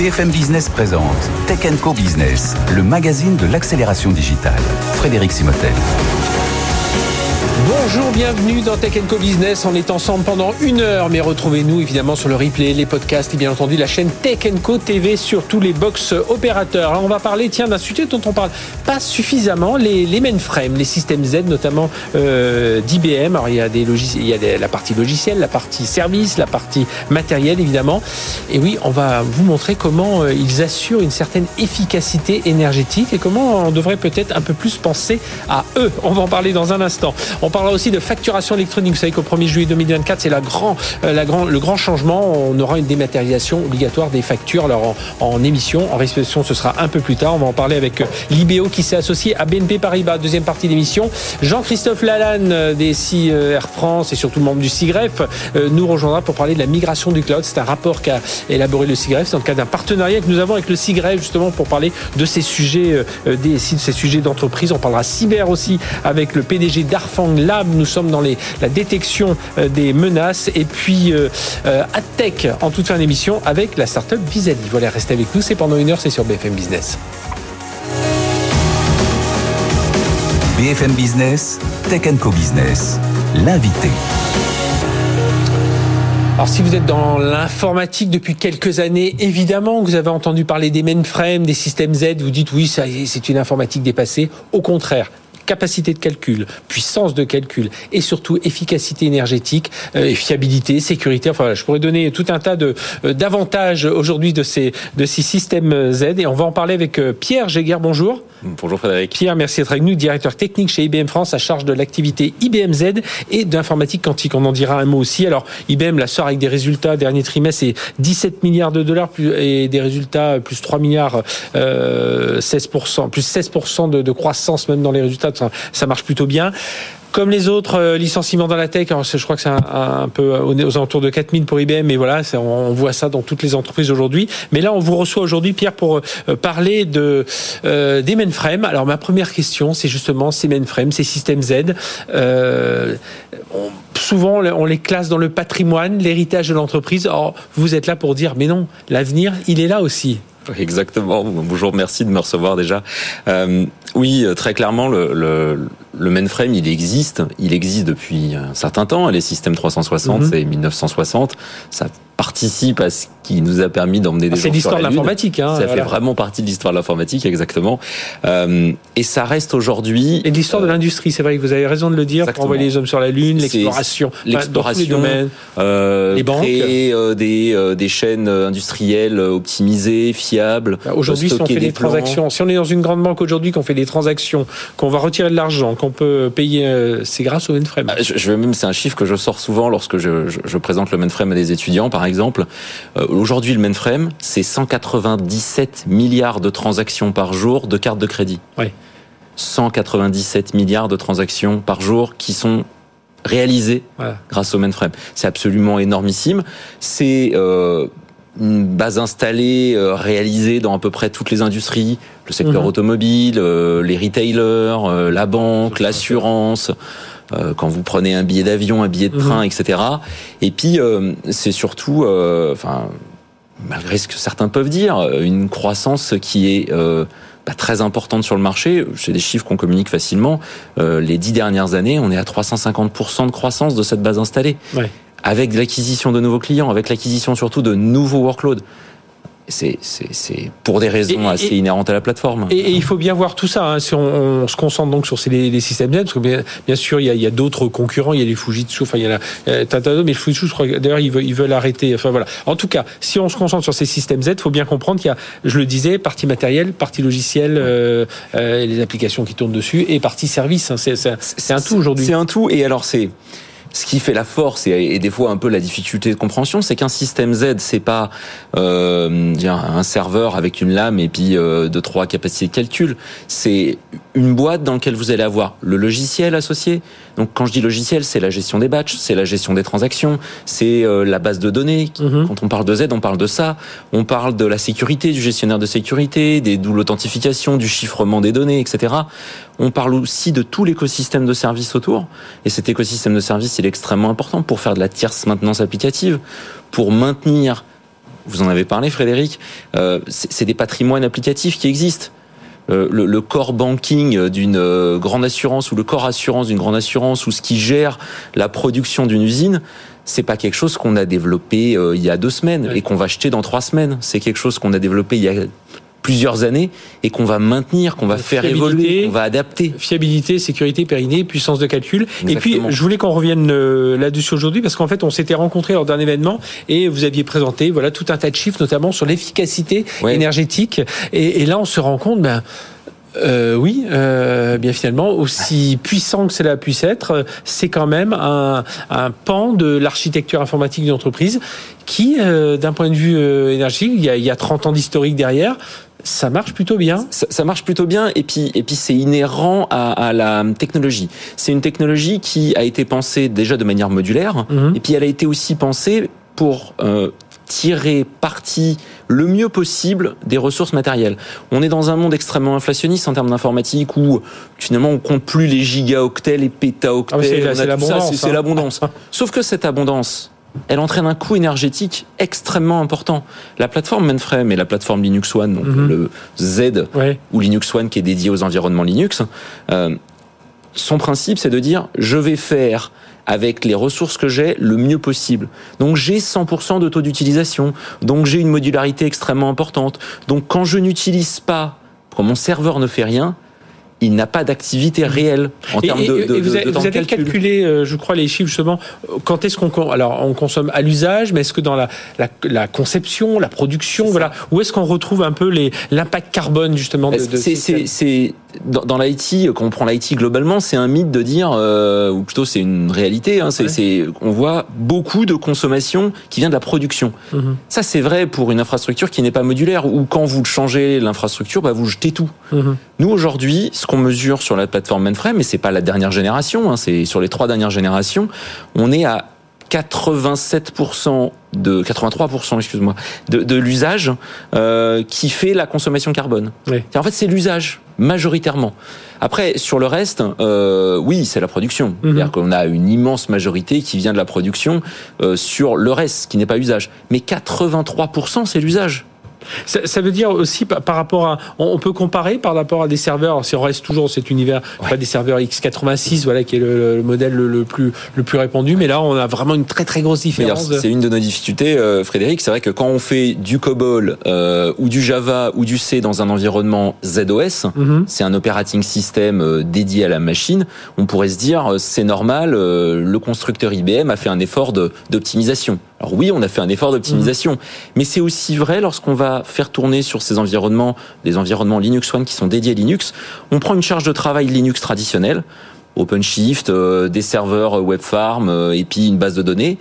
BFM Business présente Tech Co Business, le magazine de l'accélération digitale. Frédéric Simotel. Bonjour, bienvenue dans Tech Co Business. On est ensemble pendant une heure, mais retrouvez-nous évidemment sur le replay, les podcasts et bien entendu la chaîne Tech Co TV sur tous les box opérateurs. Alors on va parler tiens d'un sujet dont on parle pas suffisamment, les, mainframes, les systèmes Z notamment euh, d'IBM. Alors il y a la partie logicielle, la partie service, la partie matériel évidemment. Et oui, on va vous montrer comment euh, ils assurent une certaine efficacité énergétique et comment on devrait peut-être un peu plus penser à eux. On va en parler dans un instant. Parlera aussi de facturation électronique. Vous savez qu'au 1er juillet 2024, c'est la grand, euh, la grand, le grand changement. On aura une dématérialisation obligatoire des factures. Alors en, émission, en réception, ce sera un peu plus tard. On va en parler avec euh, l'IBO qui s'est associé à BNP Paribas, deuxième partie d'émission. Jean-Christophe Lalanne euh, des CI Air France et surtout membre du SIGREF nous rejoindra pour parler de la migration du cloud. C'est un rapport qu'a élaboré le SIGREF dans le cadre d'un partenariat que nous avons avec le SIGREF justement pour parler de ces sujets DSI, de ces sujets d'entreprise. On parlera cyber aussi avec le PDG d'Arfang Lab. Nous sommes dans les, la détection euh, des menaces. Et puis, euh, euh tech en toute fin d'émission avec la startup Visali. Voilà, restez avec nous. C'est pendant une heure, c'est sur BFM Business. BFM Business, Tech Co Business, l'invité. Alors si vous êtes dans l'informatique depuis quelques années, évidemment que vous avez entendu parler des mainframes, des systèmes Z, vous dites oui, c'est une informatique dépassée. Au contraire, capacité de calcul, puissance de calcul et surtout efficacité énergétique euh, et fiabilité, sécurité. Enfin, voilà, je pourrais donner tout un tas de euh, d'avantages aujourd'hui de ces de ces systèmes Z et on va en parler avec euh, Pierre Jéguer. Bonjour. Bonjour Frédéric. Pierre, merci d'être avec nous, directeur technique chez IBM France à charge de l'activité IBM Z et d'informatique quantique. On en dira un mot aussi. Alors, IBM la sort avec des résultats dernier trimestre, c'est 17 milliards de dollars et des résultats plus 3 milliards, euh, 16%, plus 16% de, de croissance même dans les résultats ça, marche plutôt bien. Comme les autres euh, licenciements dans la tech, je crois que c'est un, peu aux, alentours de 4000 pour IBM, mais voilà, on, voit ça dans toutes les entreprises aujourd'hui. Mais là, on vous reçoit aujourd'hui, Pierre, pour euh, parler de euh, des mainframes. Alors, ma première question, c'est justement ces mainframes, ces systèmes Z. souvent, on les classe dans le patrimoine, l'héritage de l'entreprise. Or, vous êtes là pour dire, mais non, l'avenir, il est là aussi. Exactement. Bonjour, merci de me recevoir déjà. Euh, oui, très clairement, le, le, le, mainframe, il existe. Il existe depuis un certain temps. Les systèmes 360, mhm. c'est 1960. Ça participe à ce qui nous a permis d'emmener des ah, C'est l'histoire de l'informatique. Hein, ça fait vraiment partie de l'histoire de l'informatique, exactement. Euh, et ça reste aujourd'hui... Et de l'histoire de euh, l'industrie, c'est vrai que vous avez raison de le dire, pour envoyer les hommes sur la Lune, l'exploration, l'exploration, euh, les banques. Créer euh, des, euh, des chaînes industrielles optimisées, fiables. Bah, aujourd'hui, si on fait des, transactions, si on est dans une grande banque aujourd'hui, qu'on fait des transactions, qu'on va retirer de l'argent, qu'on peut payer, c'est grâce au mainframe. Ah, je, je, même, c'est un chiffre que je sors souvent lorsque je, je, je présente le mainframe à des étudiants, par exemple euh, aujourd'hui le mainframe, c'est 197 milliards de transactions par jour de cartes de crédit. 197 milliards de transactions par jour qui sont réalisées grâce au mainframe. C'est absolument énormissime. C'est euh, une base installée, euh, réalisée dans à peu près toutes les industries, le secteur mhm. automobile, les retailers, la banque, l'assurance. Euh, quand vous prenez un billet d'avion, un billet de train, mhm. etc. Et puis euh, c'est surtout, euh, enfin, malgré ce que certains peuvent dire, une croissance qui est pas très importante sur le marché. C'est des chiffres qu'on communique facilement. les dix dernières années, on est à 350% de croissance de cette base installée. Ouais. Avec l'acquisition de nouveaux clients, avec l'acquisition surtout de nouveaux workloads c'est pour des raisons assez inhérentes à la plateforme. Et, il faut bien voir tout ça. Hein, si on, se concentre donc sur ces, les, systèmes Z, parce que bien, bien sûr, il y a, a d'autres concurrents. Il y a les Fujitsu, enfin, il y a la, Tata, mais Fujitsu, je crois d'ailleurs, ils veulent, ils veulent arrêter. Enfin, voilà. En tout cas, si on se concentre sur ces systèmes Z, il faut bien comprendre qu'il y a, je le disais, partie matérielle, partie logicielle, euh, euh, les applications qui tournent dessus, et partie service. Hein, c'est un tout aujourd'hui. C'est un tout. Et alors, c'est ce qui fait la force et, des fois un peu la difficulté de compréhension, c'est qu'un système Z, c'est pas euh, un serveur avec une lame et puis euh, deux trois capacités de calcul. C'est une boîte dans laquelle vous allez avoir le logiciel associé. Donc quand je dis logiciel, c'est la gestion des batchs, c'est la gestion des transactions, c'est euh, la base de données. Mhm. Quand on parle de Z, on parle de ça. On parle de la sécurité, du gestionnaire de sécurité, des doubles authentifications, du chiffrement des données, etc. On parle aussi de tout l'écosystème de services autour. Et cet écosystème de services, il est extrêmement important pour faire de la tierce maintenance applicative, pour maintenir vous en avez parlé Frédéric, c'est des patrimoines applicatifs qui existent. Le, le, core banking d'une grande assurance ou le core assurance d'une grande assurance ou ce qui gère la production d'une usine, c'est pas quelque chose qu'on a développé il y a deux semaines et qu'on va acheter dans trois semaines. C'est quelque chose qu'on a développé il y a plusieurs années et qu'on va maintenir, qu'on va faire évoluer, qu'on va adapter. Fiabilité, sécurité, périnée, puissance de calcul. Et puis, je voulais qu'on revienne euh, là-dessus aujourd'hui parce qu'en fait, on s'était rencontrés lors d'un événement et vous aviez présenté voilà tout un tas de chiffres, notamment sur l'efficacité énergétique. Et, là, on se rend compte, ben, euh, oui, euh, bien finalement, aussi puissant que cela puisse être, c'est quand même un, un pan de l'architecture informatique d'une entreprise qui, euh, d'un point de vue euh, énergétique, il y a, il y a 30 ans d'historique derrière, ça marche plutôt bien. Ça, marche plutôt bien et puis et puis c'est inhérent à, la technologie. C'est une technologie qui a été pensée déjà de manière modulaire mhm. et puis elle a été aussi pensée pour euh, tirer parti le mieux possible des ressources matérielles. On est dans un monde extrêmement inflationniste en termes d'informatique où finalement on compte plus les gigaoctets, les pétaoctets, ah, c'est hein. l'abondance. Sauf que cette abondance, elle entraîne un coût énergétique extrêmement important. La plateforme Mainframe et la plateforme Linux One, donc mhm. le Z ou Linux One qui est dédié aux environnements Linux, euh, son principe c'est de dire je vais faire avec les ressources que j'ai le mieux possible. Donc j'ai 100% de taux d'utilisation, donc j'ai une modularité extrêmement importante. Donc quand je n'utilise pas, quand mon serveur ne fait rien, il n'a pas d'activité réelle en termes de, de, vous avez, vous avez calculé, euh, je crois, les chiffres justement. Quand est-ce qu'on alors on consomme à l'usage, mais est-ce que dans la, la, la, conception, la production, voilà, où est-ce qu'on retrouve un peu l'impact carbone justement de, de C'est dans, dans l'IT, quand on prend l'IT globalement, c'est un mythe de dire, euh, ou plutôt c'est une réalité. Hein, c'est, on voit beaucoup de consommation qui vient de la production. Mhm. Ça, c'est vrai pour une infrastructure qui n'est pas modulaire, ou quand vous changez l'infrastructure, bah, vous jetez tout. Mhm. Nous aujourd'hui, ce qu'on mesure sur la plateforme Mainframe, et c'est pas la dernière génération, hein, c'est sur les trois dernières générations, on est à 87% de 83% excuse-moi de, de l'usage euh, qui fait la consommation carbone. En fait, c'est l'usage majoritairement. Après, sur le reste, euh, oui, c'est la production. Mhm. C'est-à-dire qu'on a une immense majorité qui vient de la production euh, sur le reste, qui n'est pas usage. Mais 83%, c'est l'usage. Ça, veut dire aussi par rapport à, on peut comparer par rapport à des serveurs. Si on reste toujours dans cet univers, pas des serveurs x86, voilà, qui est le, modèle le, plus le plus répandu, mais là on a vraiment une très très grosse différence. C'est une de nos difficultés, euh, Frédéric. C'est vrai que quand on fait du COBOL euh, ou du Java ou du C dans un environnement ZOS, mhm. c'est un operating system euh, dédié à la machine. On pourrait se dire c'est normal, le constructeur IBM a fait un effort d'optimisation. Alors oui, on a fait un effort d'optimisation, mmh. mais c'est aussi vrai lorsqu'on va faire tourner sur ces environnements, des environnements Linux One qui sont dédiés à Linux, on prend une charge de travail Linux traditionnelle, OpenShift, euh, des serveurs euh, WebFarm euh, et puis une base de données.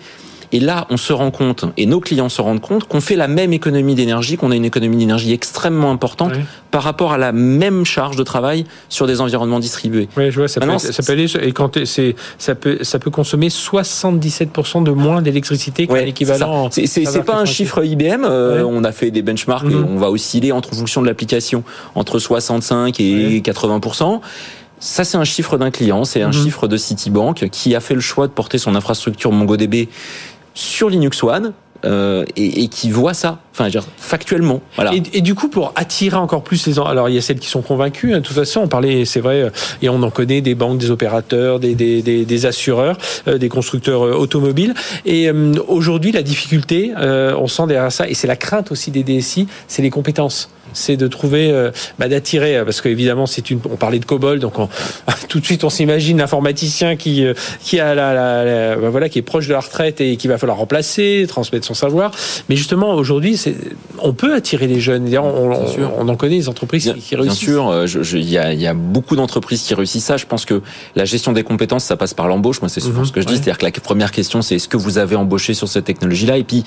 Et là, on se rend compte, et nos clients se rendent compte, qu'on fait la même économie d'énergie, qu'on a une économie d'énergie extrêmement importante par rapport à la même charge de travail sur des environnements distribués. Oui, je vois, ça, peut, ça peut aller, et quand c'est, ça peut, ça peut consommer 77% de moins d'électricité qu'un équivalent. C'est pas un chiffre IBM. Euh, on a fait des benchmarks et mhm. on va osciller entre fonction de l'application entre 65 et 80%. Ça, c'est un chiffre d'un client, c'est un mhm. chiffre de Citibank qui a fait le choix de porter son infrastructure MongoDB sur Linux One euh, et, et, qui voit ça, enfin, dire, factuellement. Voilà. Et, et, du coup, pour attirer encore plus les, alors il y a celles qui sont convaincues. Hein, de toute façon, on parlait, c'est vrai, euh, et on en connaît des banques, des opérateurs, des, des, des, des assureurs, euh, des constructeurs euh, automobiles. Et aujourd'hui, la difficulté, on sent derrière ça, et c'est la crainte aussi des DSI, c'est les compétences c'est de trouver, euh, bah, d'attirer, euh, parce qu'évidemment, c'est une, on parlait de COBOL, donc tout de suite, on s'imagine l'informaticien qui, euh, qui a la, la, bah, voilà, qui est proche de la retraite et qui va falloir remplacer, transmettre son savoir. Mais justement, aujourd'hui, c'est, on peut attirer les jeunes. On, on, en connaît des entreprises qui, réussissent. Bien sûr, il y a, y a beaucoup d'entreprises qui réussissent ça. Je pense que la gestion des compétences, ça passe par l'embauche. Moi, c'est souvent mhm. ce que je dis. C'est-à-dire que la première question, c'est est-ce que vous avez embauché sur cette technologie-là? Et puis,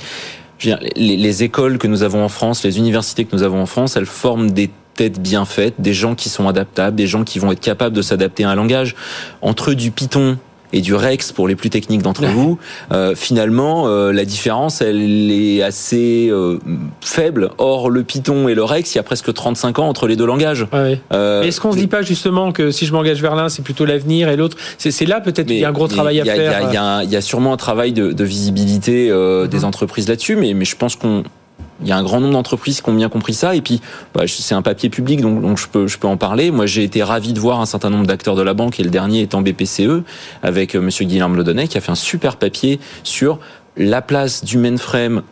les, les écoles que nous avons en France, les universités que nous avons en France, elles forment des têtes bien faites, des gens qui sont adaptables, des gens qui vont être capables de s'adapter à un langage. Entre du Python et du Rex pour les plus techniques d'entre vous, euh, finalement, euh, la différence, elle est assez euh, faible. Or, le Python et le Rex, il y a presque 35 ans entre les deux langages. Euh, Est-ce qu'on se dit pas justement que si je m'engage vers l'un, c'est plutôt l'avenir et l'autre? C'est là peut-être qu'il y a un gros travail à faire. Il y, y, y a, sûrement un travail de, de visibilité des mmh. entreprises là-dessus, mais, mais je pense qu'on il y a un grand nombre d'entreprises qui ont bien compris ça. Et puis, bah, c'est un papier public, donc, je peux, je peux en parler. Moi, j'ai été ravi de voir un certain nombre d'acteurs de la banque, et le dernier étant BPCE, avec euh, Monsieur Guillaume Ledonnet, qui a fait un super papier sur la place du mainframe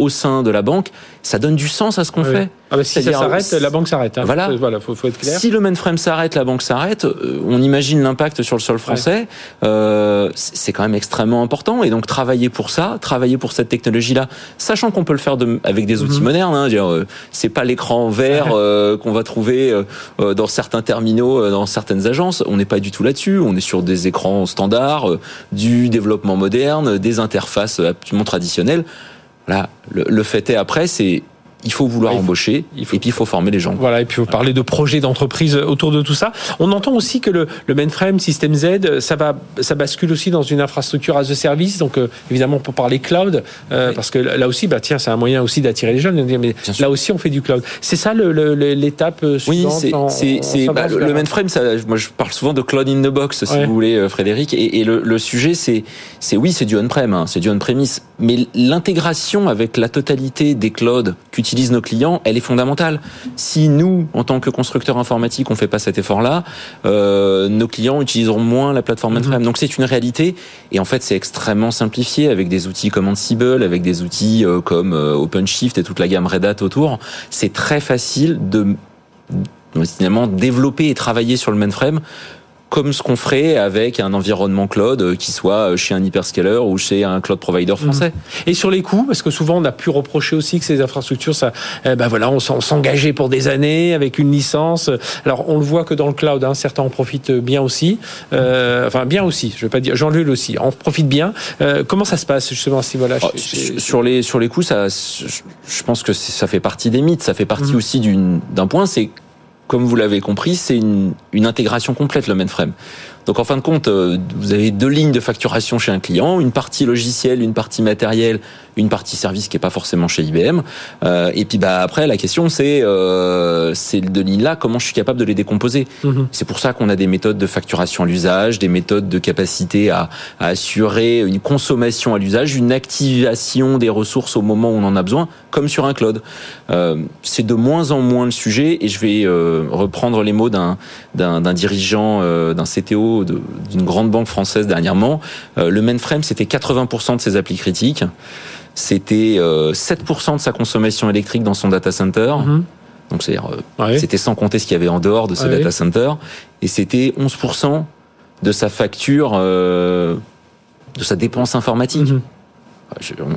au sein de la banque, ça donne du sens à ce qu'on fait. Ah bah si ça s'arrête, la banque s'arrête. Hein. Voilà, voilà faut, faut, être clair. Si le mainframe s'arrête, la banque s'arrête. Euh, on imagine l'impact sur le sol français. Euh, c'est quand même extrêmement important. Et donc travailler pour ça, travailler pour cette technologie-là, sachant qu'on peut le faire de, avec des outils mhm. modernes. Hein, euh, c'est pas l'écran vert euh, qu'on va trouver euh, dans certains terminaux, dans certaines agences. On n'est pas du tout là-dessus. On est sur des écrans standards, du développement moderne, des interfaces absolument traditionnelles. Là, le, fait est après, c'est il faut vouloir embaucher et puis il faut former les gens. Voilà, et puis vous parler de projets d'entreprise autour de tout ça. On entend aussi que le, le mainframe, System Z, ça va, ça bascule aussi dans une infrastructure as a service. Donc euh, évidemment pour parler cloud, euh, parce que là aussi, bah tiens, c'est un moyen aussi d'attirer les jeunes. Mais là aussi, on fait du cloud. C'est ça l'étape le, suivante. Oui, c'est bah, le, mainframe. Ça, moi, je parle souvent de cloud in the box, si vous voulez, euh, Frédéric. Et, et le, sujet, c'est, c'est oui, c'est du on-prem, hein, c'est du on-premise, mais l'intégration avec la totalité des clouds qu'utilisent utilisent nos clients, elle est fondamentale. Si nous, en tant que constructeurs informatiques, on fait pas cet effort-là, euh, nos clients utiliseront moins la plateforme mainframe. Mhm. Donc c'est une réalité. Et en fait, c'est extrêmement simplifié avec des outils comme Ansible, avec des outils euh, comme euh, OpenShift et toute la gamme Red Hat autour. C'est très facile de finalement développer et travailler sur le mainframe comme ce qu'on ferait avec un environnement cloud euh, qui soit chez un hyperscaler ou chez un cloud provider français. Mmh. Et sur les coûts, parce que souvent on a pu reprocher aussi que ces infrastructures, ça, eh ben voilà, on s'engageait pour des années avec une licence. Alors on le voit que dans le cloud, hein, certains en profitent bien aussi, euh, enfin bien aussi. Je veux pas dire, Jean-Luc aussi, on profite bien. Euh, comment ça se passe justement à ce niveau-là oh, Sur les sur les coûts, ça, je pense que ça fait partie des mythes. Ça fait partie mmh. aussi d'un point, c'est comme vous l'avez compris, c'est une, une, intégration complète le mainframe. Donc en fin de compte, euh, vous avez deux lignes de facturation chez un client, une partie logicielle, une partie matérielle, une partie service qui est pas forcément chez IBM. Euh, et puis bah après la question c'est euh, ces deux lignes là, comment je suis capable de les décomposer mhm. C'est pour ça qu'on a des méthodes de facturation à l'usage, des méthodes de capacité à, à assurer une consommation à l'usage, une activation des ressources au moment où on en a besoin, comme sur un cloud. Euh, c'est de moins en moins le sujet et je vais euh, reprendre les mots d'un d'un dirigeant, euh, d'un CTO d'une grande banque française dernièrement. Euh, le mainframe c'était 80% de ses applis critiques c'était 7% euh, de sa consommation électrique dans son data center. Mhm. Donc c'est euh, c'était sans compter ce qu'il y avait en dehors de ce data center et c'était 11% de sa facture euh, de sa dépense informatique. Mhm.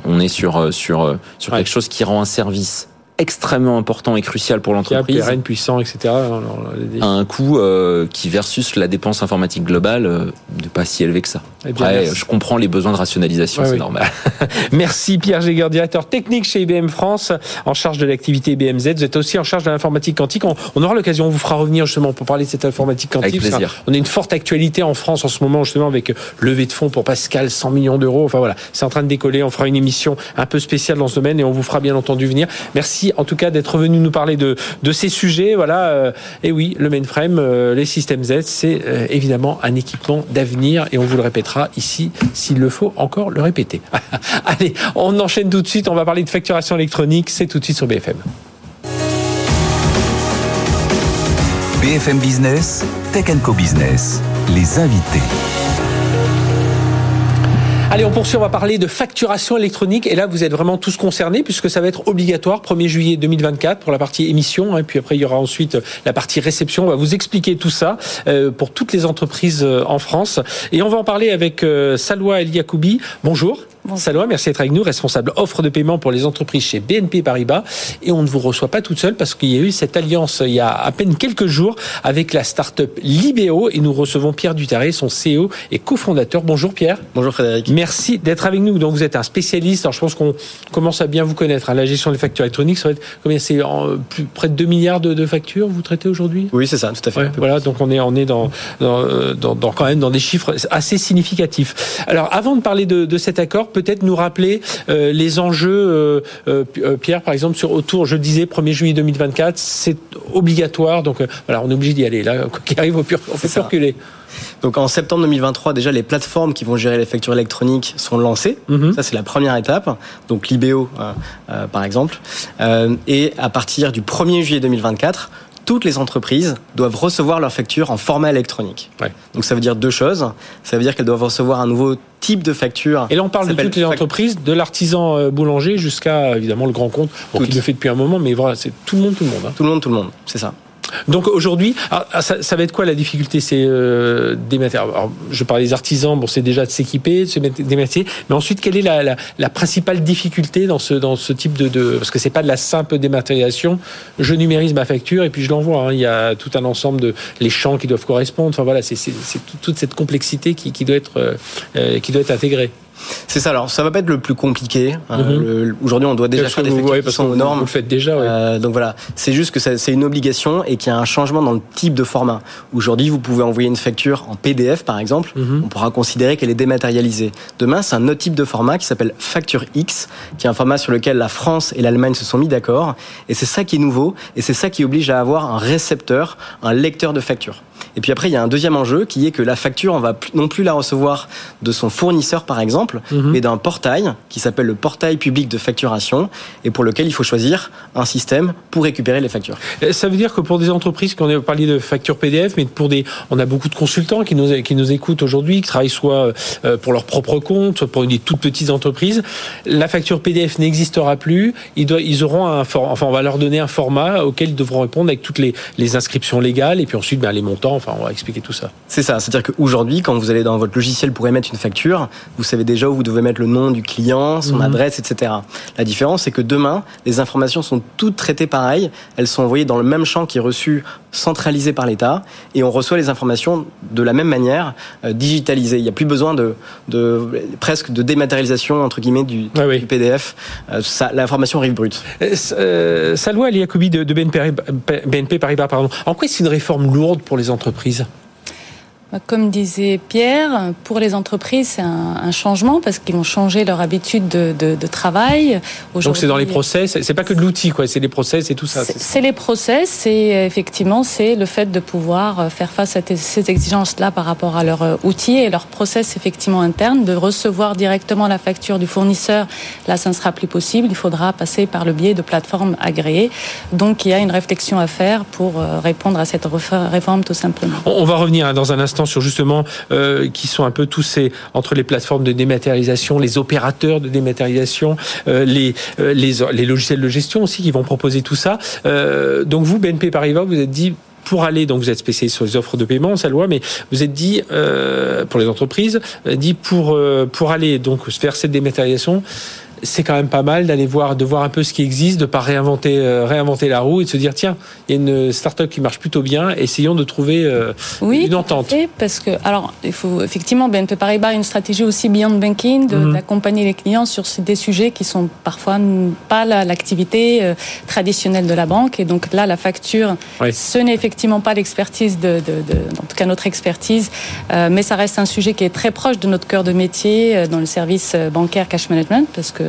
On est sur sur sur quelque chose qui rend un service extrêmement important et crucial pour l'entreprise. Pérenne, puissant, etc. À un coût euh, qui versus la dépense informatique globale euh, de pas si élevé que ça. Eh Après, je comprends les besoins de rationalisation, c'est normal. merci Pierre Géger, directeur technique chez IBM France, en charge de l'activité BMZ. Vous êtes aussi en charge de l'informatique quantique. On, on, aura l'occasion, on vous fera revenir justement pour parler de cette informatique quantique. Avec plaisir. On a une forte actualité en France en ce moment justement avec levée de fonds pour Pascal, 100 millions d'euros. Enfin voilà, c'est en train de décoller. On fera une émission un peu spéciale dans ce domaine et on vous fera bien entendu venir. Merci en tout cas d'être venu nous parler de, de ces sujets. Voilà. Euh, et oui, le mainframe, euh, les systèmes Z, c'est euh, évidemment un équipement d'avenir et on vous le répétera ici s'il le faut encore le répéter. Allez, on enchaîne tout de suite. On va parler de facturation électronique. C'est tout de suite sur BFM. BFM Business, Tech Co Business, les invités. Allez, on poursuit, on va parler de facturation électronique. Et là, vous êtes vraiment tous concernés puisque ça va être obligatoire 1er juillet 2024 pour la partie émission. Et hein. puis après, il y aura ensuite la partie réception. On va vous expliquer tout ça euh, pour toutes les entreprises euh, en France. Et on va en parler avec euh, Salwa El Yacoubi. Bonjour. Bonjour. merci d'être avec nous, responsable offre de paiement pour les entreprises chez BNP Paribas. Et on ne vous reçoit pas toute seule parce qu'il y a eu cette alliance il y a à peine quelques jours avec la start-up Libéo. Et nous recevons Pierre Dutaré, son CEO et cofondateur. Bonjour Pierre. Bonjour Frédéric. Merci d'être avec nous. Donc vous êtes un spécialiste. Alors je pense qu'on commence à bien vous connaître. Hein. La gestion des factures électroniques, ça va être combien? C'est plus près de 2 milliards de, factures vous traitez aujourd'hui? Oui, c'est ça, tout à fait. voilà, donc on est on est dans dans, dans, quand même dans des chiffres assez significatifs. Alors avant de parler de, de cet accord peut-être nous rappeler euh, les enjeux, euh, euh, Pierre, par exemple, sur autour, je disais, 1er juillet 2024, c'est obligatoire, donc voilà, on est obligé d'y aller. Là, quoi qu'il arrive, on peut plus reculer. Donc en septembre 2023, déjà les plateformes qui vont gérer les factures électroniques sont lancées. Mhm. Ça c'est la première étape. Donc l'IBO par exemple. et à partir du 1er juillet 2024, toutes les entreprises doivent recevoir leurs factures en format électronique. Donc ça veut dire deux choses. Ça veut dire qu'elles doivent recevoir un nouveau type de facture. Et là, on parle de toutes les entreprises, de l'artisan euh, boulanger jusqu'à évidemment le grand compte, bon, qui le fait depuis un moment, mais voilà, c'est tout le monde, tout le monde. Hein. Tout le monde, tout le monde, c'est ça. Donc aujourd'hui, ah, ah, ça, va être quoi la difficulté? C'est euh, des matériaux. je parle des artisans, bon, c'est déjà de s'équiper, de se métiers. Mais ensuite, quelle est la, principale difficulté dans ce, type de, parce que c'est pas de la simple dématérialisation. Je numérise ma facture et puis je l'envoie. Hein. Il y a tout un ensemble de les champs qui doivent correspondre. Enfin voilà, c'est toute cette complexité qui doit être euh, euh, qui doit être intégrée. C'est ça. Alors, ça va pas être le plus compliqué. Hein. Mhm. Aujourd'hui, on doit déjà faire des factures qui sont aux normes. Vous le faites déjà. Euh, donc voilà, c'est juste que c'est une obligation et qu'il y a un changement dans le type de format. Aujourd'hui, vous pouvez envoyer une facture en PDF, par exemple. Mhm. On pourra considérer qu'elle est dématérialisée. Demain, c'est un autre type de format qui s'appelle Facture X, qui est un format sur lequel la France et l'Allemagne se sont mis d'accord. Et c'est ça qui est nouveau. Et c'est ça qui oblige à avoir un récepteur, un lecteur de facture. Et puis après, il y a un deuxième enjeu qui est que la facture, on va non plus la recevoir de son fournisseur, par exemple, mhm. mais d'un portail qui s'appelle le portail public de facturation et pour lequel il faut choisir un système pour récupérer les factures. Ça veut dire que pour des entreprises, qu'on a parlé de facture PDF, mais pour des, on a beaucoup de consultants qui nous, qui nous écoutent aujourd'hui, qui travaillent soit euh, pour leur propre compte, soit pour des toutes petites entreprises. La facture PDF n'existera plus. Ils, doivent, ils auront un, enfin, on va leur donner un format auquel ils devront répondre avec toutes les, les inscriptions légales et puis ensuite ben, les montants Enfin, on va expliquer tout ça. C'est ça. C'est-à-dire qu'aujourd'hui, quand vous allez dans votre logiciel pour émettre une facture, vous savez déjà où vous devez mettre le nom du client, son mhm. adresse, etc. La différence, c'est que demain, les informations sont toutes traitées pareil. Elles sont envoyées dans le même champ qui est reçu centralisé par l'État et on reçoit les informations de la même manière, euh, digitalisées. Il n'y a plus besoin de, de, presque de dématérialisation entre guillemets du, du PDF. Euh, l'information arrive brute. Euh, euh Salwa Ali de, de BNP, BNP Paribas, pardon. En quoi c'est une réforme lourde pour les entreprises? Comme disait Pierre, pour les entreprises, c'est un, changement parce qu'ils vont changer leur habitude de, travail. Donc c'est dans les process, c'est pas que de l'outil, quoi, c'est les process et tout ça. C'est les process et effectivement c'est le fait de pouvoir faire face à ces exigences-là par rapport à leur euh, outil et leur process effectivement interne, de recevoir directement la facture du fournisseur. Là, ça ne sera plus possible. Il faudra passer par le biais de plateformes agréées. Donc il y a une réflexion à faire pour euh, répondre à cette réforme tout simplement. On va revenir hein, dans un instant sur justement euh, qui sont un peu tous ces entre les plateformes de dématérialisation, les opérateurs de dématérialisation, euh, les, euh, les, les logiciels de gestion aussi qui vont proposer tout ça. donc vous, BNP Paribas, vous êtes dit pour aller, donc vous êtes spécialiste sur les offres de paiement, sa loi, mais vous êtes dit pour les entreprises, dit pour pour aller donc faire cette dématérialisation, c'est quand même pas mal d'aller voir, de voir un peu ce qui existe, de pas réinventer, euh, réinventer la roue et de se dire tiens, il y a une start-up qui marche plutôt bien, essayons de trouver euh, une entente. Oui, parce que alors il faut effectivement BNP Paribas a une stratégie aussi beyond banking mhm. d'accompagner les clients sur des sujets qui sont parfois pas l'activité euh, traditionnelle de la banque et donc là la facture, ce n'est effectivement pas l'expertise de, en tout cas notre expertise, mais ça reste un sujet qui est très proche de notre cœur de métier dans le service bancaire cash management parce que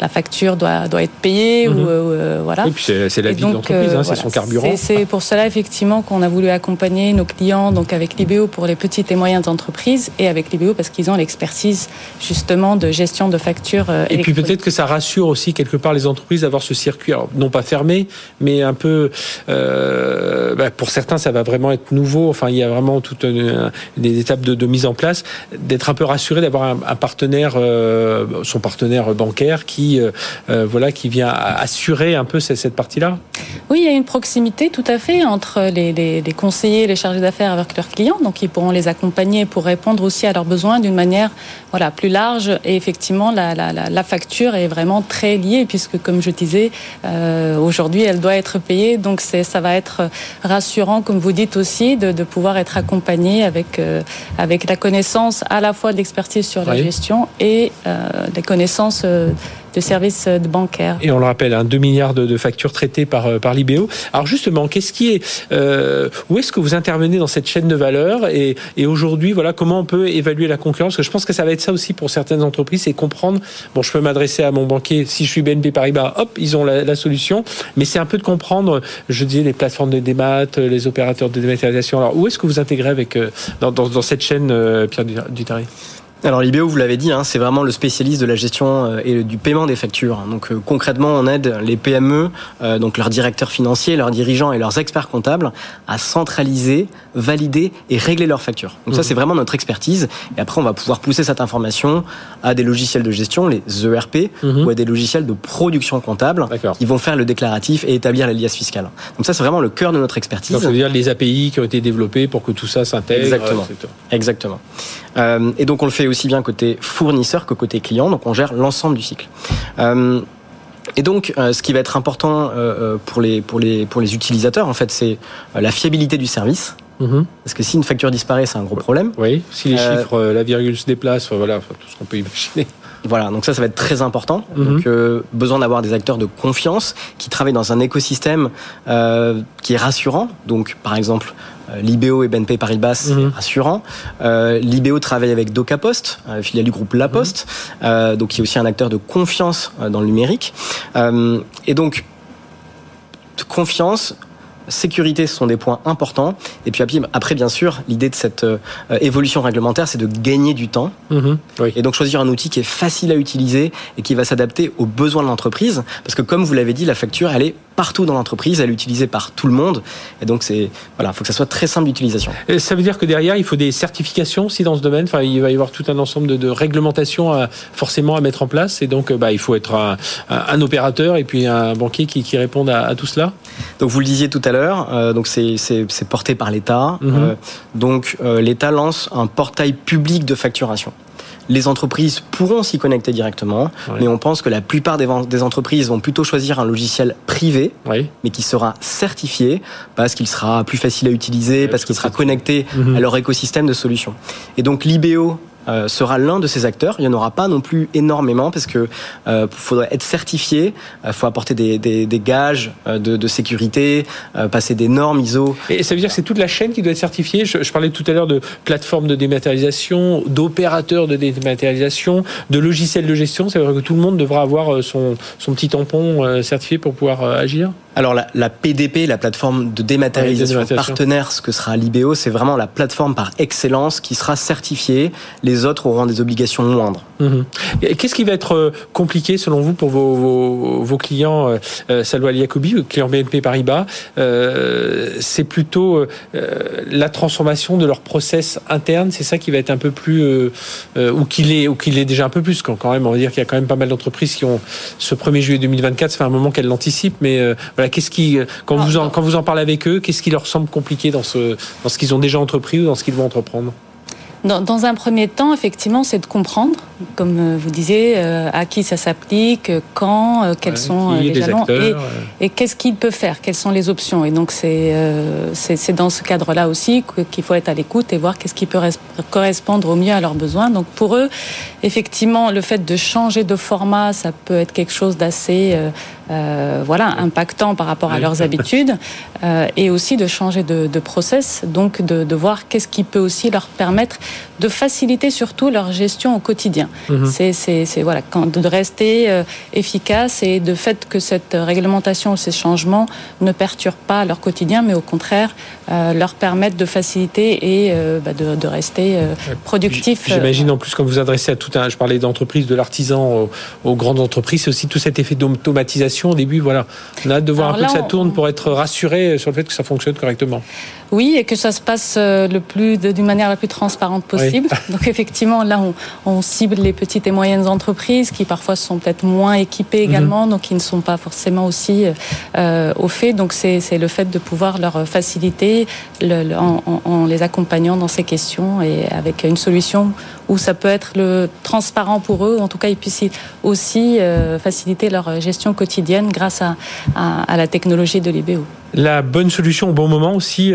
la facture doit, doit être payée. ou, mhm. euh, voilà. puis c'est la vie de l'entreprise, hein, c'est son carburant. C'est pour cela effectivement qu'on a voulu accompagner nos clients donc avec l'IBO pour les petites et moyennes entreprises et avec l'IBO parce qu'ils ont l'expertise justement de gestion de factures. Euh, et puis peut-être que ça rassure aussi quelque part les entreprises d'avoir ce circuit, alors non pas fermé, mais un peu. Euh, bah, pour certains, ça va vraiment être nouveau. Enfin, il y a vraiment toutes des étapes de, mise en place, d'être un peu rassuré d'avoir un, partenaire, son partenaire bancaire qui euh, euh, voilà, qui vient assurer un peu cette, partie-là? Oui, il y a une proximité tout à fait entre les, les, les conseillers, les chargés d'affaires avec leurs clients, donc ils pourront les accompagner pour répondre aussi à leurs besoins d'une manière voilà plus large. Et effectivement, la, la, la, facture est vraiment très liée puisque, comme je disais, euh, aujourd'hui, elle doit être payée, donc ça va être rassurant, comme vous dites aussi, de, de pouvoir être accompagné avec avec la connaissance à la fois de l'expertise sur la gestion et euh, des connaissances de services de bancaires. Et on le rappelle, hein, 2 milliards de, factures traitées par, par l'IBO. Alors justement, qu'est-ce qui est, où est-ce que vous intervenez dans cette chaîne de valeur et, aujourd'hui, voilà, comment on peut évaluer la concurrence? Parce que je pense que ça va être ça aussi pour certaines entreprises, c'est comprendre, bon, je peux m'adresser à mon banquier, si je suis BNP Paribas, hop, ils ont la, solution, mais c'est un peu de comprendre, je disais, les plateformes de démat, les opérateurs de dématérialisation. Alors, où est-ce que vous intégrez avec, dans, dans, cette chaîne, Pierre Dutarry alors l'IBO, vous l'avez dit, hein, c'est vraiment le spécialiste de la gestion euh, et du paiement des factures. Donc euh, concrètement, on aide les PME, euh, donc leurs directeurs financiers, leurs dirigeants et leurs experts comptables à centraliser, valider et régler leurs factures. Donc ça, mmh. c'est vraiment notre expertise. Et après, on va pouvoir pousser cette information à des logiciels de gestion, les ERP, mmh. ou à des logiciels de production comptable, qui vont faire le déclaratif et établir la liasse fiscale. Donc ça, c'est vraiment le cœur de notre expertise. Donc ça veut dire les API qui ont été développés pour que tout ça s'intègre. Exactement. Exactement. et donc on le fait aussi bien côté fournisseur que côté client. Donc on gère l'ensemble du cycle. Euh, et donc, euh, ce qui va être important euh, pour les pour les pour les utilisateurs, en fait, c'est la fiabilité du service. Mhm. Parce que si une facture disparaît, c'est un gros problème. Oui, si les chiffres, la virgule se déplace, voilà, tout ce qu'on peut imaginer. Voilà, donc ça, ça va être très important. Mhm. Donc, besoin d'avoir des acteurs de confiance qui travaillent dans un écosystème qui est rassurant. Donc, par exemple, euh, L'IBO et BNP Paribas, c'est mhm. rassurant. Euh, L'IBO travaille avec DocaPost, euh, filiale du groupe La Poste, mhm. donc qui est aussi un acteur de confiance dans le numérique. et donc, confiance, sécurité, ce sont des points importants. Et puis après, bien sûr, l'idée de cette évolution réglementaire, c'est de gagner du temps. Mhm. Et donc choisir un outil qui est facile à utiliser et qui va s'adapter aux besoins de l'entreprise. Parce que comme vous l'avez dit, la facture, elle est partout dans l'entreprise, elle est utilisée par tout le monde. Et donc, c'est voilà, faut que ça soit très simple d'utilisation. Ça veut dire que derrière, il faut des certifications aussi dans ce domaine? Enfin, il va y avoir tout un ensemble de, de réglementations à, forcément à mettre en place. Et donc, bah, il faut être un, un, opérateur et puis un banquier qui, qui réponde à, à, tout cela? Donc, vous le disiez tout à l'heure. Euh, donc, c'est porté par l'État. Mhm. Euh, donc, euh, l'État lance un portail public de facturation les entreprises pourront s'y connecter directement, mais on pense que la plupart des, des, entreprises vont plutôt choisir un logiciel privé, mais qui sera certifié parce qu'il sera plus facile à utiliser, parce qu'il sera connecté mhm. à leur écosystème de solutions. Et donc l'IBO sera l'un de ces acteurs. Il n'y en aura pas non plus énormément parce que euh, faudrait être certifié, il euh, faut apporter des, des, gages euh, de, de sécurité, passer des normes ISO. Et ça veut dire que c'est toute la chaîne qui doit être certifiée? Je, je parlais tout à l'heure de plateformes de dématérialisation, d'opérateurs de dématérialisation, de logiciels de gestion. Ça veut dire que tout le monde devra avoir son, son petit tampon certifié pour pouvoir agir? Alors la, la, PDP, la plateforme de dématérialisation, partenaire, ce que sera l'IBO, c'est vraiment la plateforme par excellence qui sera certifiée. Les autres auront des obligations moindres. Mhm. Qu'est-ce qui va être euh, compliqué selon vous pour vos, vos, vos clients, euh, euh Salwa Yacobi, clients BNP Paribas euh, C'est plutôt euh, la transformation de leur process interne, c'est ça qui va être un peu plus, ou qu'il est, ou qu'il est déjà un peu plus quand, quand même. On va dire qu'il y a quand même pas mal d'entreprises qui ont ce 1er juillet 2024, ça fait un moment qu'elles l'anticipent, mais voilà qu'est-ce qui, quand vous en, quand vous en parlez avec eux, qu'est-ce qui leur semble compliqué dans ce, dans ce qu'ils ont déjà entrepris ou dans ce qu'ils vont entreprendre? Dans, un premier temps, effectivement, c'est de comprendre, comme euh, vous disiez, euh, à qui ça s'applique, quand, euh, quels sont les jalons, et, qu'est-ce qu'il peut faire, quelles sont les options. Et donc, c'est c'est dans ce cadre-là aussi qu'il faut être à l'écoute et voir qu'est-ce qui peut correspondre au mieux à leurs besoins. Donc, pour eux, effectivement, le fait de changer de format, ça peut être quelque chose d'assez euh, voilà, impactant par rapport à leurs habitudes, euh, et aussi de changer de, de process, donc de, de voir qu'est-ce qui peut aussi leur permettre de faciliter surtout leur gestion au quotidien. Mhm. C'est voilà, de rester euh, efficace et de fait que cette réglementation, ces changements ne perturbent pas leur quotidien, mais au contraire euh, leur permettent de faciliter et euh, bah de, de, rester productifs. J'imagine en plus quand vous adressez à tout un, je parlais d'entreprise, de l'artisan aux, aux, grandes entreprises, c'est aussi tout cet effet d'automatisation au début. Voilà, on a hâte de voir un peu que ça tourne pour être rassuré sur le fait que ça fonctionne correctement. Oui, et que ça se passe le plus d'une manière la plus transparente possible. Donc effectivement, là, on, on, cible les petites et moyennes entreprises qui parfois sont peut-être moins équipées mhm. également, donc qui ne sont pas forcément aussi euh, au fait. Donc c'est le fait de pouvoir leur faciliter le, en, en, les accompagnant dans ces questions et avec une solution où ça peut être le transparent pour eux. En tout cas, ils puissent aussi faciliter leur gestion quotidienne grâce à, à, la technologie de l'IBO. La bonne solution au bon moment aussi,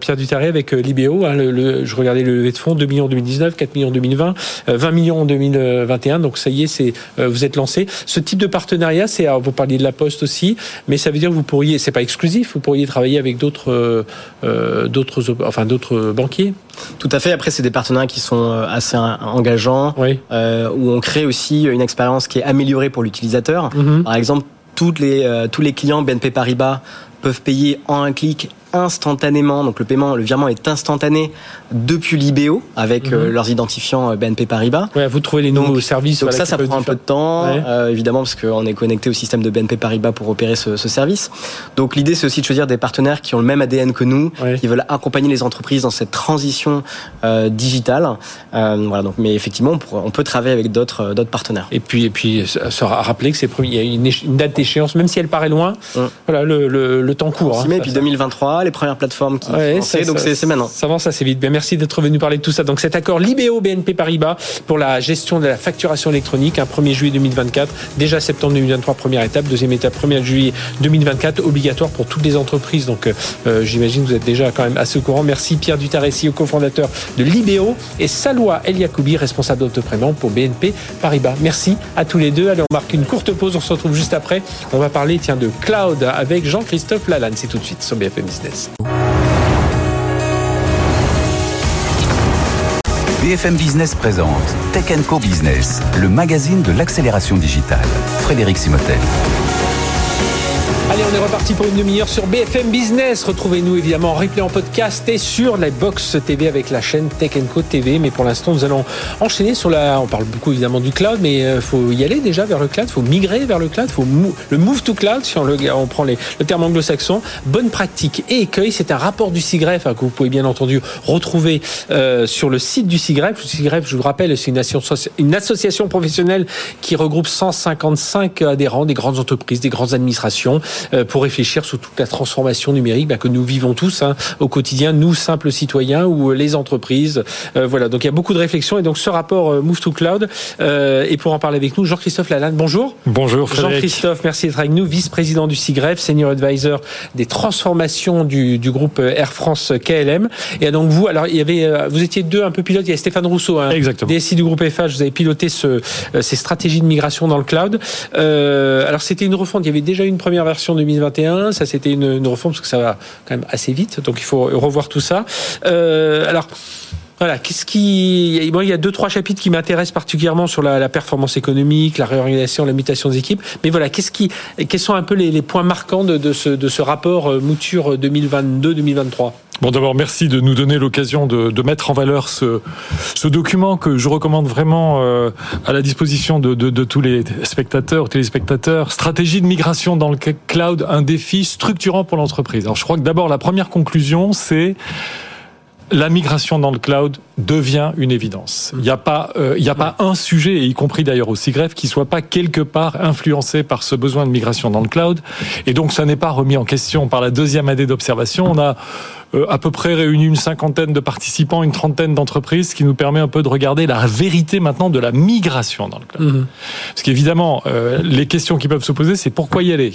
Pierre Dutaré, avec l'IBO. Hein, le, je regardais le levée de fonds, 2 millions en 2019, 4 millions en 2020, 20 millions en 2021. Donc ça y est, c'est vous êtes lancé. Ce type de partenariat, c'est vous parliez de la Poste aussi, mais ça veut dire que vous pourriez, c'est pas exclusif, vous pourriez travailler avec d'autres, d'autres, enfin d'autres banquiers? Tout à fait. Après, c'est des partenariats qui sont euh, assez engageants, euh, où on crée aussi une expérience qui est améliorée pour l'utilisateur. Mhm. Par exemple, toutes les, euh, tous les clients BNP Paribas peuvent payer en un clic instantanément. Donc le paiement, le virement est instantané depuis l'IBO avec euh, mhm. leurs identifiants euh, BNP Paribas. Ouais, vous trouvez les nouveaux services. Donc ça, ça prend un peu de temps, euh, évidemment, parce qu'on est connecté au système de BNP Paribas pour opérer ce, ce service. Donc l'idée, c'est aussi de choisir des partenaires qui ont le même ADN que nous, qui veulent accompagner les entreprises dans cette transition euh, digitale. Euh, voilà. Donc, mais effectivement, on, peut travailler avec d'autres d'autres partenaires. Et puis, et puis, se rappeler que c'est il y a une, une date d'échéance, même si elle paraît loin. Voilà, le, le, le, temps court. Hein, et puis 2023, les premières plateformes qui ouais, donc c'est maintenant. Ça avance assez vite. Bien, merci d'être venu parler de tout ça. Donc cet accord Libéo BNP Paribas pour la gestion de la facturation électronique, un 1er juillet 2024, déjà septembre 2023 première étape, deuxième étape 1er juillet 2024, obligatoire pour toutes les entreprises. Donc euh, j'imagine que vous êtes déjà quand même assez au courant. Merci Pierre Dutaressi, cofondateur de Libéo et Salwa El Yacoubi, responsable d'autoprément pour BNP Paribas. Merci à tous les deux. Allez, on marque une courte pause. On se retrouve juste après. On va parler tiens de cloud avec Jean-Christophe Lalanne. C'est tout de suite sur BFM Business. BFM Business présente Tech Co Business, le magazine de l'accélération digitale. Frédéric Simotel. Allez, on est reparti pour une demi-heure sur BFM Business. Retrouvez-nous évidemment en replay en podcast et sur la box TV avec la chaîne Tech Co TV. Mais pour l'instant, nous allons enchaîner sur la. On parle beaucoup évidemment du cloud, mais euh, faut y aller déjà vers le cloud. Faut migrer vers le cloud. Faut le move to cloud si on, prend le terme anglo-saxon. Bonne pratique et écueil. C'est un rapport du CIGREF hein, que vous pouvez bien entendu retrouver euh, sur le site du CIGREF. Le CIGREF, je vous rappelle, c'est une, une association professionnelle qui regroupe 155 adhérents, des grandes entreprises, des grandes administrations. Euh, pour réfléchir sur toute la transformation numérique bah, que nous vivons tous hein, au quotidien, nous simples citoyens ou euh, les entreprises. Euh, voilà, donc il y a beaucoup de réflexions et donc ce rapport Move to Cloud. et pour en parler avec nous, Jean-Christophe Lalanne, bonjour. Bonjour Jean-Christophe, merci d'être avec nous, vice-président du CIGREF, senior advisor des transformations du, du, groupe Air France KLM. Et donc vous, alors il y avait, vous étiez deux un peu pilotes. Il y a Stéphane Rousseau, hein, Exactement. DSI du groupe FH. Vous avez piloté ce, ces stratégies de migration dans le cloud. alors c'était une refonte. Il y avait déjà une première version 2021. Ça, c'était une, une parce que ça va quand même assez vite. Donc, il faut revoir tout ça. Euh, alors. Voilà, qu'est-ce qui. Bon, il y a deux, trois chapitres qui m'intéressent particulièrement sur la, performance économique, la réorganisation, la mutation des équipes. Mais voilà, qu'est-ce qui, quels sont un peu les, points marquants de, ce, rapport euh, Mouture 2022-2023 Bon, d'abord, merci de nous donner l'occasion de, de, mettre en valeur ce, ce, document que je recommande vraiment euh, à la disposition de, de, de, tous les spectateurs, téléspectateurs. Stratégie de migration dans le cloud, un défi structurant pour l'entreprise. Alors, je crois que d'abord, la première conclusion, c'est la migration dans le cloud devient une évidence. Il n'y a pas, euh, il a pas un sujet, y compris d'ailleurs au SIGREF, qui soit pas quelque part influencé par ce besoin de migration dans le cloud. Et donc, ça n'est pas remis en question par la deuxième année d'observation. On a euh, à peu près réuni une cinquantaine de participants, une trentaine d'entreprises, ce qui nous permet un peu de regarder la vérité maintenant de la migration dans le cloud. Mmh. Parce qu'évidemment, euh, les questions qui peuvent se poser, c'est pourquoi y aller?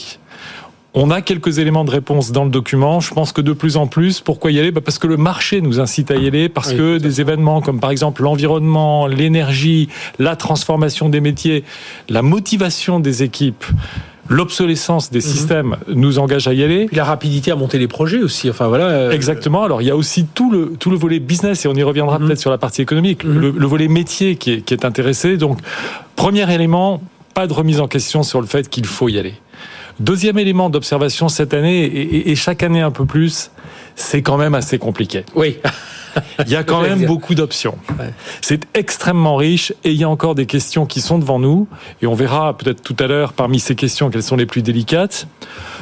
On a quelques éléments de réponse dans le document. Je pense que de plus en plus, pourquoi y aller? Bah, Parce que le marché nous incite à y aller, parce que des événements comme par exemple l'environnement, l'énergie, la transformation des métiers, la motivation des équipes, l'obsolescence des mhm. systèmes nous engage à y aller. la rapidité à monter les projets aussi. Enfin voilà. Euh, Exactement. Alors il y a aussi tout le tout le volet business et on y reviendra mhm. peut-être sur la partie économique. Mhm. le, volet métier qui est, qui est intéressé. Donc premier élément, pas de remise en question sur le fait qu'il faut y aller. Deuxième élément d'observation cette année, et, chaque année un peu plus, c'est quand même assez compliqué. Oui. Il y a quand même beaucoup d'options. C'est extrêmement riche et il y a encore des questions qui sont devant nous. Et on verra peut-être tout à l'heure parmi ces questions quelles sont les plus délicates.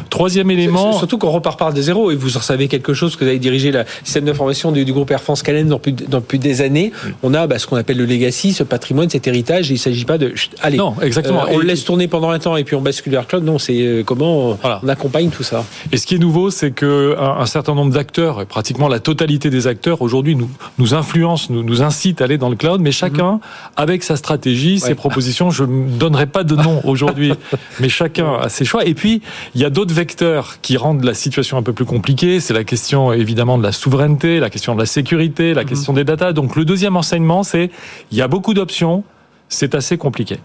Troisième élément. Surtout qu'on repart par des zéros et vous en savez quelque chose que vous avez dirigé la système d'information du, groupe Air France Calais depuis, depuis des années. On a bah, ce qu'on appelle le legacy, ce patrimoine, cet héritage. Et il ne s'agit pas de. allez. Non, exactement. Euh, on le laisse tourner pendant un temps et puis on bascule vers le cloud. Non, c'est euh, comment on accompagne tout ça. Et ce qui est nouveau, c'est que un, certain nombre d'acteurs, pratiquement la totalité des acteurs aujourd'hui aujourd'hui nous, nous influence, nous, nous incite à aller dans le cloud, mais chacun mhm. avec sa stratégie, ses propositions. Je ne donnerai pas de nom aujourd'hui, mais chacun a ses choix. Et puis, il y a d'autres vecteurs qui rendent la situation un peu plus compliquée. C'est la question évidemment de la souveraineté, la question de la sécurité, la mhm. question des datas. Donc le deuxième enseignement, c'est il y a beaucoup d'options, c'est assez compliqué.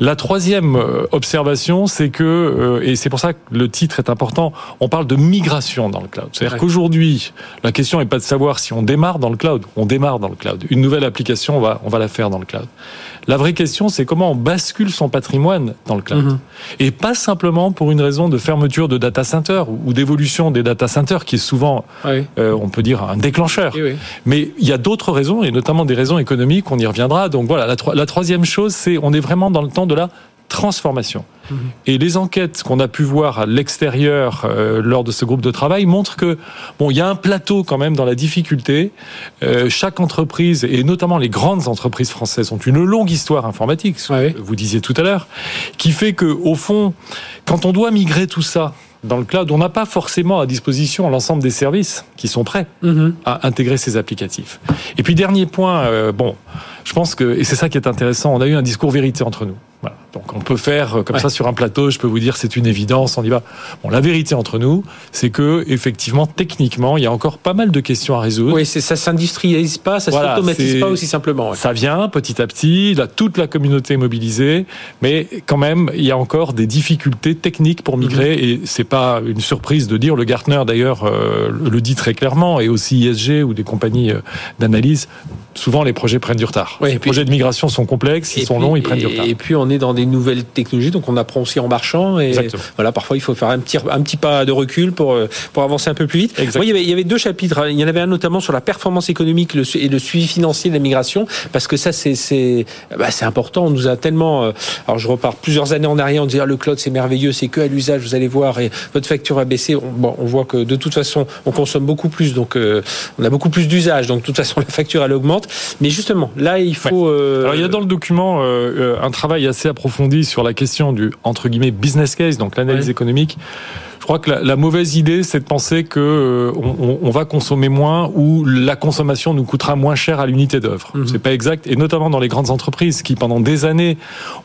La troisième euh, observation, c'est que, euh, et c'est pour ça que le titre est important, on parle de migration dans le cloud. C'est-à-dire qu'aujourd'hui, la question n'est pas de savoir si on démarre dans le cloud, on démarre dans le cloud. Une nouvelle application, on va, on va la faire dans le cloud. La vraie question, c'est comment on bascule son patrimoine dans le cloud. Mhm. Et pas simplement pour une raison de fermeture de data center ou d'évolution des data centers, qui est souvent, euh, on peut dire, un déclencheur. Mais il y a d'autres raisons, et notamment des raisons économiques, on y reviendra. Donc voilà, la, la troisième chose, c'est on est vraiment dans le temps de la transformation. Et les enquêtes qu'on a pu voir à l'extérieur euh, lors de ce groupe de travail montrent que bon, il y a un plateau quand même dans la difficulté. Euh, chaque entreprise et notamment les grandes entreprises françaises ont une longue histoire informatique, vous disiez tout à l'heure, qui fait que au fond, quand on doit migrer tout ça dans le cloud, on n'a pas forcément à disposition l'ensemble des services qui sont prêts mhm. à intégrer ces applicatifs. Et puis dernier point, euh, bon, je pense que et c'est ça qui est intéressant, on a eu un discours vérité entre nous. Voilà. Donc on peut faire euh, comme ça sur un plateau, je peux vous dire c'est une évidence, on y va. Bon, la vérité entre nous, c'est que effectivement, techniquement, il y a encore pas mal de questions à résoudre. Oui, ça s'industrialise pas, ça s'automatise pas aussi simplement. Ça vient petit à petit, là, toute la communauté est mobilisée, mais quand même, il y a encore des difficultés techniques pour migrer, mhm. et c'est pas une surprise de dire, le Gartner d'ailleurs euh, le dit très clairement, et aussi ISG ou des compagnies euh, d'analyse, souvent les projets prennent du retard. les projets de migration sont complexes, ils sont longs, ils prennent du retard. Et puis on est dans des nouvelles technologies, donc on apprend aussi en marchant. Et voilà, parfois il faut faire un petit, un petit pas de recul pour, euh, pour avancer un peu plus vite. il, y avait, il y avait deux chapitres. Il y en avait un notamment sur la performance économique et le suivi financier de la migration, parce que ça c'est c'est bah, important. On nous a tellement. Euh, alors je repars plusieurs années en arrière, on disait ah, le cloud c'est merveilleux, c'est que à l'usage, vous allez voir, et votre facture va baisser. On, bon, on voit que de toute façon on consomme beaucoup plus, donc euh, on a beaucoup plus d'usage, donc de toute façon la facture elle augmente. Mais justement, là il faut. Alors il y a dans le document un travail assez approfondi sur la question du entre guillemets business case, donc l'analyse économique. Je crois que la, mauvaise idée, c'est de penser que euh, on, va consommer moins ou la consommation nous coûtera moins cher à l'unité d'œuvre. Mhm. C'est pas exact, et notamment dans les grandes entreprises qui, pendant des années,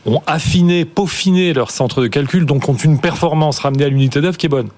ont affiné, peaufiné leur centre de calcul, donc ont une performance ramenée à l'unité d'œuvre qui est bonne.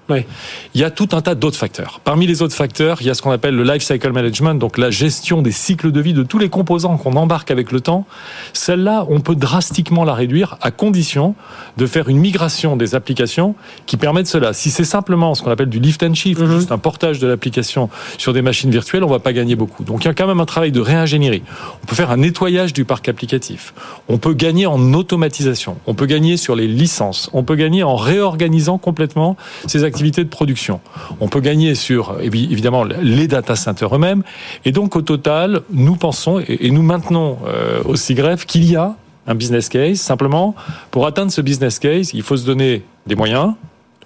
Il y a tout un tas d'autres facteurs. Parmi les autres facteurs, il y a ce qu'on appelle le life cycle management, donc la gestion des cycles de vie de tous les composants qu'on embarque avec le temps. Celle-là, on peut drastiquement la réduire à condition de faire une migration des applications qui permettent cela. Si c'est simplement ce qu'on appelle du lift and shift, mhm. juste un portage de l'application sur des machines virtuelles, on va pas gagner beaucoup. Donc il y a quand même un travail de réingénierie. On peut faire un nettoyage du parc applicatif. On peut gagner en automatisation. On peut gagner sur les licences. On peut gagner en réorganisant complètement ces activités de production. On peut gagner sur évidemment les data centers eux-mêmes. Et donc au total, nous pensons et nous maintenons euh, aussi greffe qu'il y a un business case. Simplement, pour atteindre ce business case, il faut se donner des moyens,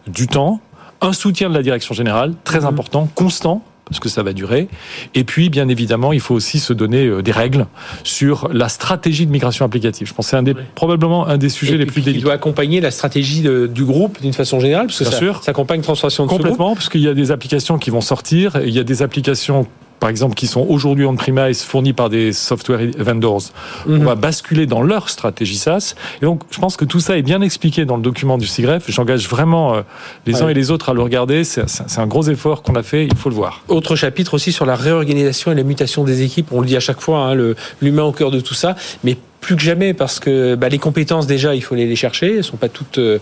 du temps, un soutien de la direction générale, très mhm. important, constant, parce que ça va durer. Et puis, bien évidemment, il faut aussi se donner euh, des règles sur la stratégie de migration applicative. Je pense que c'est un des, probablement un des sujets les plus délicats. Il doit accompagner la stratégie du groupe d'une façon générale, parce que ça, sûr. ça accompagne transformation de Complètement, parce qu'il y a des applications qui vont sortir, il y a des applications par exemple, qui sont aujourd'hui en premise fournis par des software vendors, on mhm. va basculer dans leur stratégie SaaS. Et donc, je pense que tout ça est bien expliqué dans le document du CIGREF. J'engage vraiment euh, les uns et les autres à le regarder. C'est un gros effort qu'on a fait, il faut le voir. Autre chapitre aussi sur la réorganisation et la mutation des équipes. On le dit à chaque fois, hein, l'humain au cœur de tout ça. Mais plus que jamais parce que bah, les compétences déjà il faut les, les chercher. Elles sont pas toutes euh,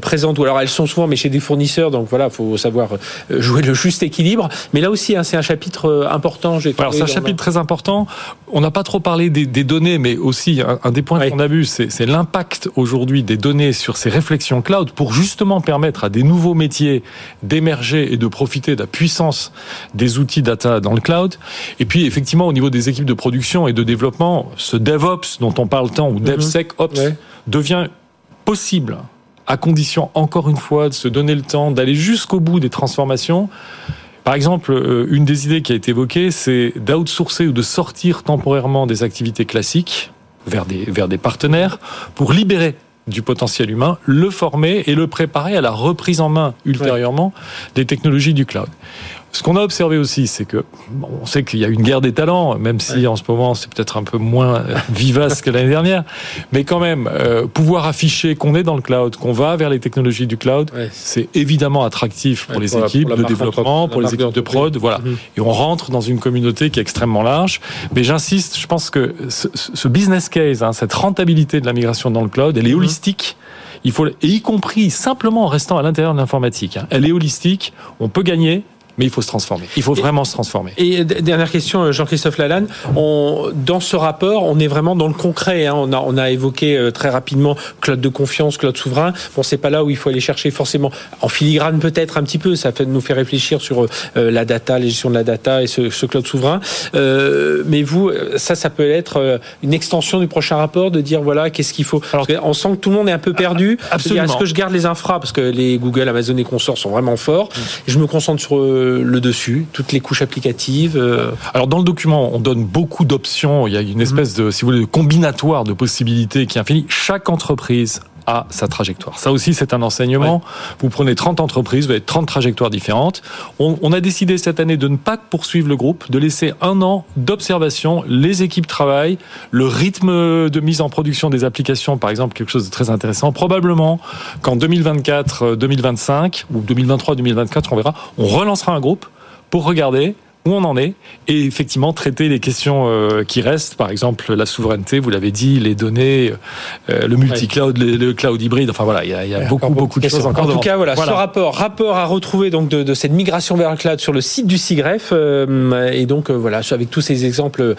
présentes ou alors elles sont souvent mais chez des fournisseurs. Donc voilà faut savoir euh, jouer le juste équilibre. Mais là aussi hein, c'est un chapitre euh, important alors c'est un chapitre très important. On n'a pas trop parlé des, des, données mais aussi un, des points qu'on a vu c'est l'impact aujourd'hui des données sur ces réflexions cloud pour justement permettre à des nouveaux métiers d'émerger et de profiter de la puissance des outils data dans le cloud. Et puis effectivement au niveau des équipes de production et de développement ce DevOps dont on parle tant, ou mhm. DevSecOps, devient possible à condition, encore une fois, de se donner le temps d'aller jusqu'au bout des transformations. Par exemple, euh, une des idées qui a été évoquée, c'est d'outsourcer ou de sortir temporairement des activités classiques vers des, vers des partenaires pour libérer du potentiel humain, le former et le préparer à la reprise en main ultérieurement des technologies du cloud. Ce qu'on a observé aussi, c'est que on sait qu'il y a une guerre des talents, même si en ce moment c'est peut-être un peu moins vivace que l'année dernière, mais quand même euh, pouvoir afficher qu'on est dans le cloud, qu'on va vers les technologies du cloud, c'est évidemment attractif pour les équipes de développement, pour les équipes de prod, voilà. Mhm. Et on rentre dans une communauté qui est extrêmement large. Mais j'insiste, je pense que ce, business case, hein, cette rentabilité de la migration dans le cloud, elle est mhm. holistique. Il faut, et y compris simplement en restant à l'intérieur de l'informatique. Hein. Elle est holistique. On peut gagner mais il faut se transformer. Il faut vraiment se transformer. Et dernière question, euh, Jean-Christophe Lalanne, on, dans ce rapport, on est vraiment dans le concret. Hein. On, a, on a évoqué euh, très rapidement cloud de confiance, cloud souverain. Bon, c'est pas là où il faut aller chercher forcément en filigrane peut-être un petit peu. Ça fait nous fait réfléchir sur euh, la data, la gestion de la data et ce, ce cloud souverain. Euh, mais vous, ça, ça peut être une extension du prochain rapport de dire voilà qu'est-ce qu'il faut? Alors, on sent que tout le monde est un peu perdu. Absolument. Est-ce que je garde les infras? Parce que les Google, Amazon et consorts sont vraiment forts. Mm. Et je me concentre sur le dessus, toutes les couches applicatives. Euh. Alors dans le document, on donne beaucoup d'options. Il y a une espèce de, si vous voulez, de combinatoire de possibilités qui est infini. Chaque entreprise à sa trajectoire. Ça aussi, c'est un enseignement. Vous prenez 30 entreprises, vous avez 30 trajectoires différentes. On, a décidé cette année de ne pas poursuivre le groupe, de laisser un an d'observation. Les équipes travaillent, le rythme de mise en production des applications, par exemple, quelque chose de très intéressant. Probablement qu'en 2024, 2025 ou 2023, 2024, on verra, on relancera un groupe pour regarder où on en est et effectivement traiter les questions euh, qui restent, par exemple la souveraineté, vous l'avez dit, les données, euh, le multi-cloud, le, cloud hybride. Enfin voilà, il y a, il y a beaucoup beaucoup de choses encore. En tout cas, voilà, ce rapport, rapport à retrouver donc de, de, cette migration vers le cloud sur le site du SIGREF euh, et donc voilà avec tous ces exemples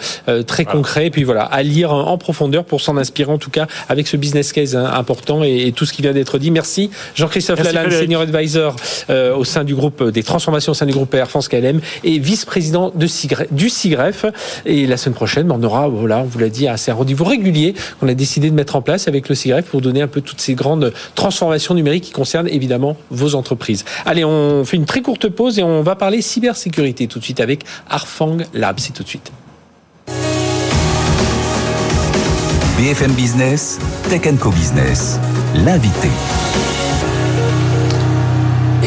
très concrets. Et puis voilà, à lire en profondeur pour s'en inspirer en tout cas avec ce business case hein, important et, tout ce qui vient d'être dit. Merci Jean-Christophe Lalanne, senior advisor au sein du groupe des transformations au sein du groupe Air France KLM et vice président de du SIGREF. Et la semaine prochaine, on aura, voilà, on vous l'a dit, un rendez-vous régulier qu'on a décidé de mettre en place avec le SIGREF pour donner un peu toutes ces grandes transformations numériques qui concernent évidemment vos entreprises. Allez, on fait une très courte pause et on va parler cybersécurité tout de suite avec Arfang Labs. C'est tout de suite. BFM Business, Tech Co Business, l'invité.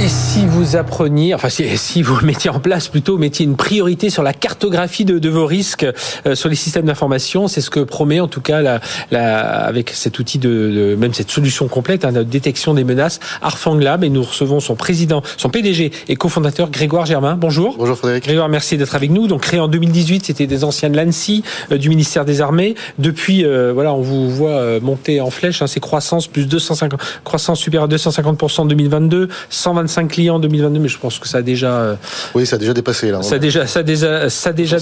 Et si vous appreniez, enfin si, vous mettiez en place plutôt, mettiez une priorité sur la cartographie de, vos risques euh, sur les systèmes d'information, c'est ce que promet en tout cas la, la, avec cet outil de, même cette solution complète, hein, de détection des menaces, Arfang Lab, et nous recevons son président, son PDG et cofondateur Grégoire Germain. Bonjour. Bonjour Frédéric. Grégoire, merci d'être avec nous. Donc créé en 2018, c'était des anciens de l'ANSI, euh, du ministère des Armées. Depuis, euh, voilà, on vous voit monter en flèche, hein, c'est croissance plus 250, croissance supérieure à 250% en 2022, 120 25 clients en 2022, mais je pense que ça a déjà. Euh, oui, ça a déjà dépassé là. Ça a déjà, ça a déjà, ça a déjà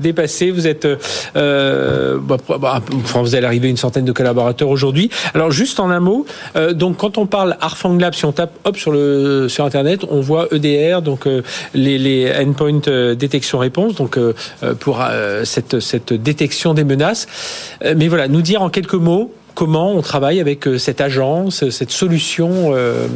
dépassé. Vous êtes, euh, bah, bah, enfin, vous allez arriver à une centaine de collaborateurs aujourd'hui. Alors juste en un mot, euh, donc quand on parle Arfang Lab, si on tape hop sur le sur internet, on voit EDR, donc euh, les, les endpoint euh, détection réponse, donc pour cette cette détection des menaces. mais voilà, nous dire en quelques mots comment on travaille avec euh, cette agence, cette solution euh,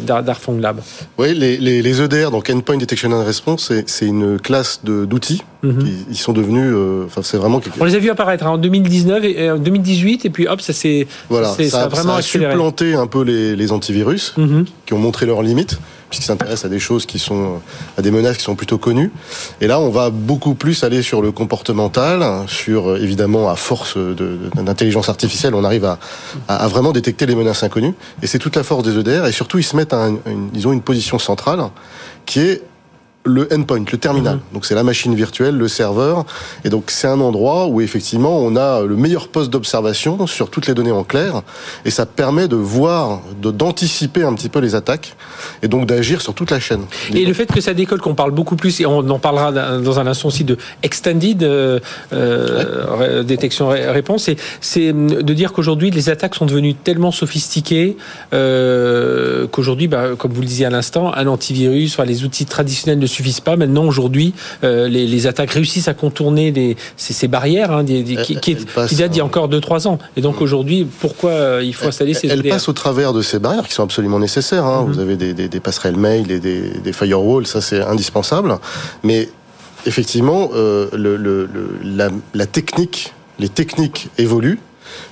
d'Arfang Lab? Oui, les, les, EDR, donc Endpoint Detection and Response, c'est une classe d'outils. Mhm. Ils sont devenus, euh, enfin c'est vraiment. On les a vus apparaître hein, en 2019 et en 2018 et puis hop ça s'est voilà ça, a vraiment supplanté un peu les, les antivirus mhm. qui ont montré leurs limites puisqu'il s'intéresse à des choses qui sont, à des menaces qui sont plutôt connues. Et là, on va beaucoup plus aller sur le comportemental, sur évidemment à force d'intelligence artificielle, on arrive à, à, vraiment détecter les menaces inconnues. Et c'est toute la force des EDR. Et surtout, ils se mettent à ils ont une position centrale qui est le endpoint, le terminal. Mhm. Donc c'est la machine virtuelle, le serveur. Et donc c'est un endroit où effectivement on a le meilleur poste d'observation sur toutes les données en clair. Et ça permet de voir, d'anticiper un petit peu les attaques et donc d'agir sur toute la chaîne. Et le fait que ça décolle, qu'on parle beaucoup plus, et on en parlera dans un instant aussi de extended euh, euh détection réponse, c'est de dire qu'aujourd'hui les attaques sont devenues tellement sophistiquées euh, qu'aujourd'hui, bah, comme vous le disiez à l'instant, un antivirus, enfin, les outils traditionnels de suffisent pas. Maintenant, aujourd'hui, euh, les, attaques réussissent à contourner ces, barrières hein, qui, qui, datent d'il y a encore 2-3 ans. Et donc aujourd'hui, pourquoi euh, il faut installer ces Elles passent au travers de ces barrières qui sont absolument nécessaires. Hein. Mm-hmm. Vous avez des, passerelles mail et des, firewalls, ça c'est indispensable. Mais effectivement, euh, le, la, technique, les techniques évoluent.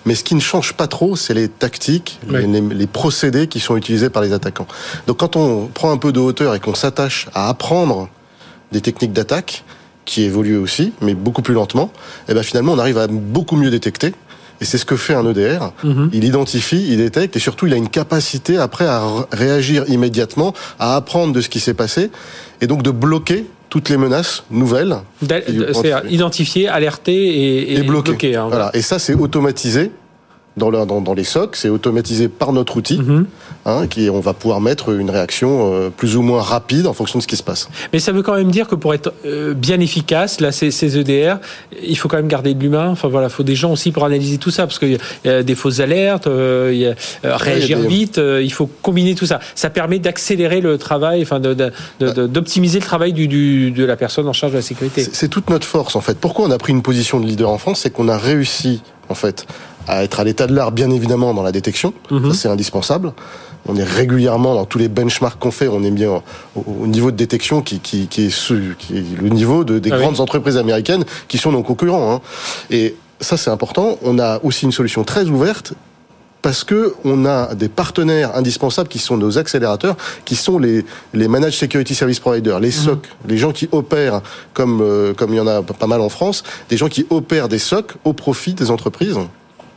Mais ce qui ne change pas trop, c'est les tactiques, les, procédés qui sont utilisés par les attaquants. Donc quand on prend un peu de hauteur et qu'on s'attache à apprendre des techniques d'attaque qui évoluent aussi, mais beaucoup plus lentement, et ben finalement on arrive à beaucoup mieux détecter. Et c'est ce que fait un EDR. Mhm. Il identifie, il détecte, et surtout il a une capacité après à réagir immédiatement, à apprendre de ce qui s'est passé, et donc de bloquer toutes les menaces nouvelles. C'est identifier, alerter et, bloquer. Hein, voilà. Et ça, c'est automatisé dans, dans, dans les SOC, c'est automatisé par notre outil, mhm. Hein, qui on va pouvoir mettre une réaction euh, plus ou moins rapide en fonction de ce qui se passe. Mais ça veut quand même dire que pour être euh, bien efficace, là, ces, ces, EDR, il faut quand même garder de l'humain. Enfin voilà, il faut des gens aussi pour analyser tout ça, parce qu'il y a des fausses alertes, euh, il y a, réagir vite, il faut combiner tout ça. Ça permet d'accélérer le travail, enfin d'optimiser de, le travail du, du, de la personne en charge de la sécurité. C'est toute notre force en fait. Pourquoi on a pris une position de leader en France, c'est qu'on a réussi en fait à être à l'état de l'art, bien évidemment, dans la détection. Mhm. Ça, c'est indispensable. On est régulièrement dans tous les benchmarks qu'on fait, on est bien au, niveau de détection qui, qui, qui, est, qui est le niveau de, des ah grandes entreprises américaines qui sont nos concurrents. Hein. Et ça, c'est important. On a aussi une solution très ouverte parce que on a des partenaires indispensables qui sont nos accélérateurs, qui sont les, les Managed Security Service Providers, les SOC, mhm. les gens qui opèrent, comme, euh, comme il y en a pas mal en France, des gens qui opèrent des SOC au profit des entreprises.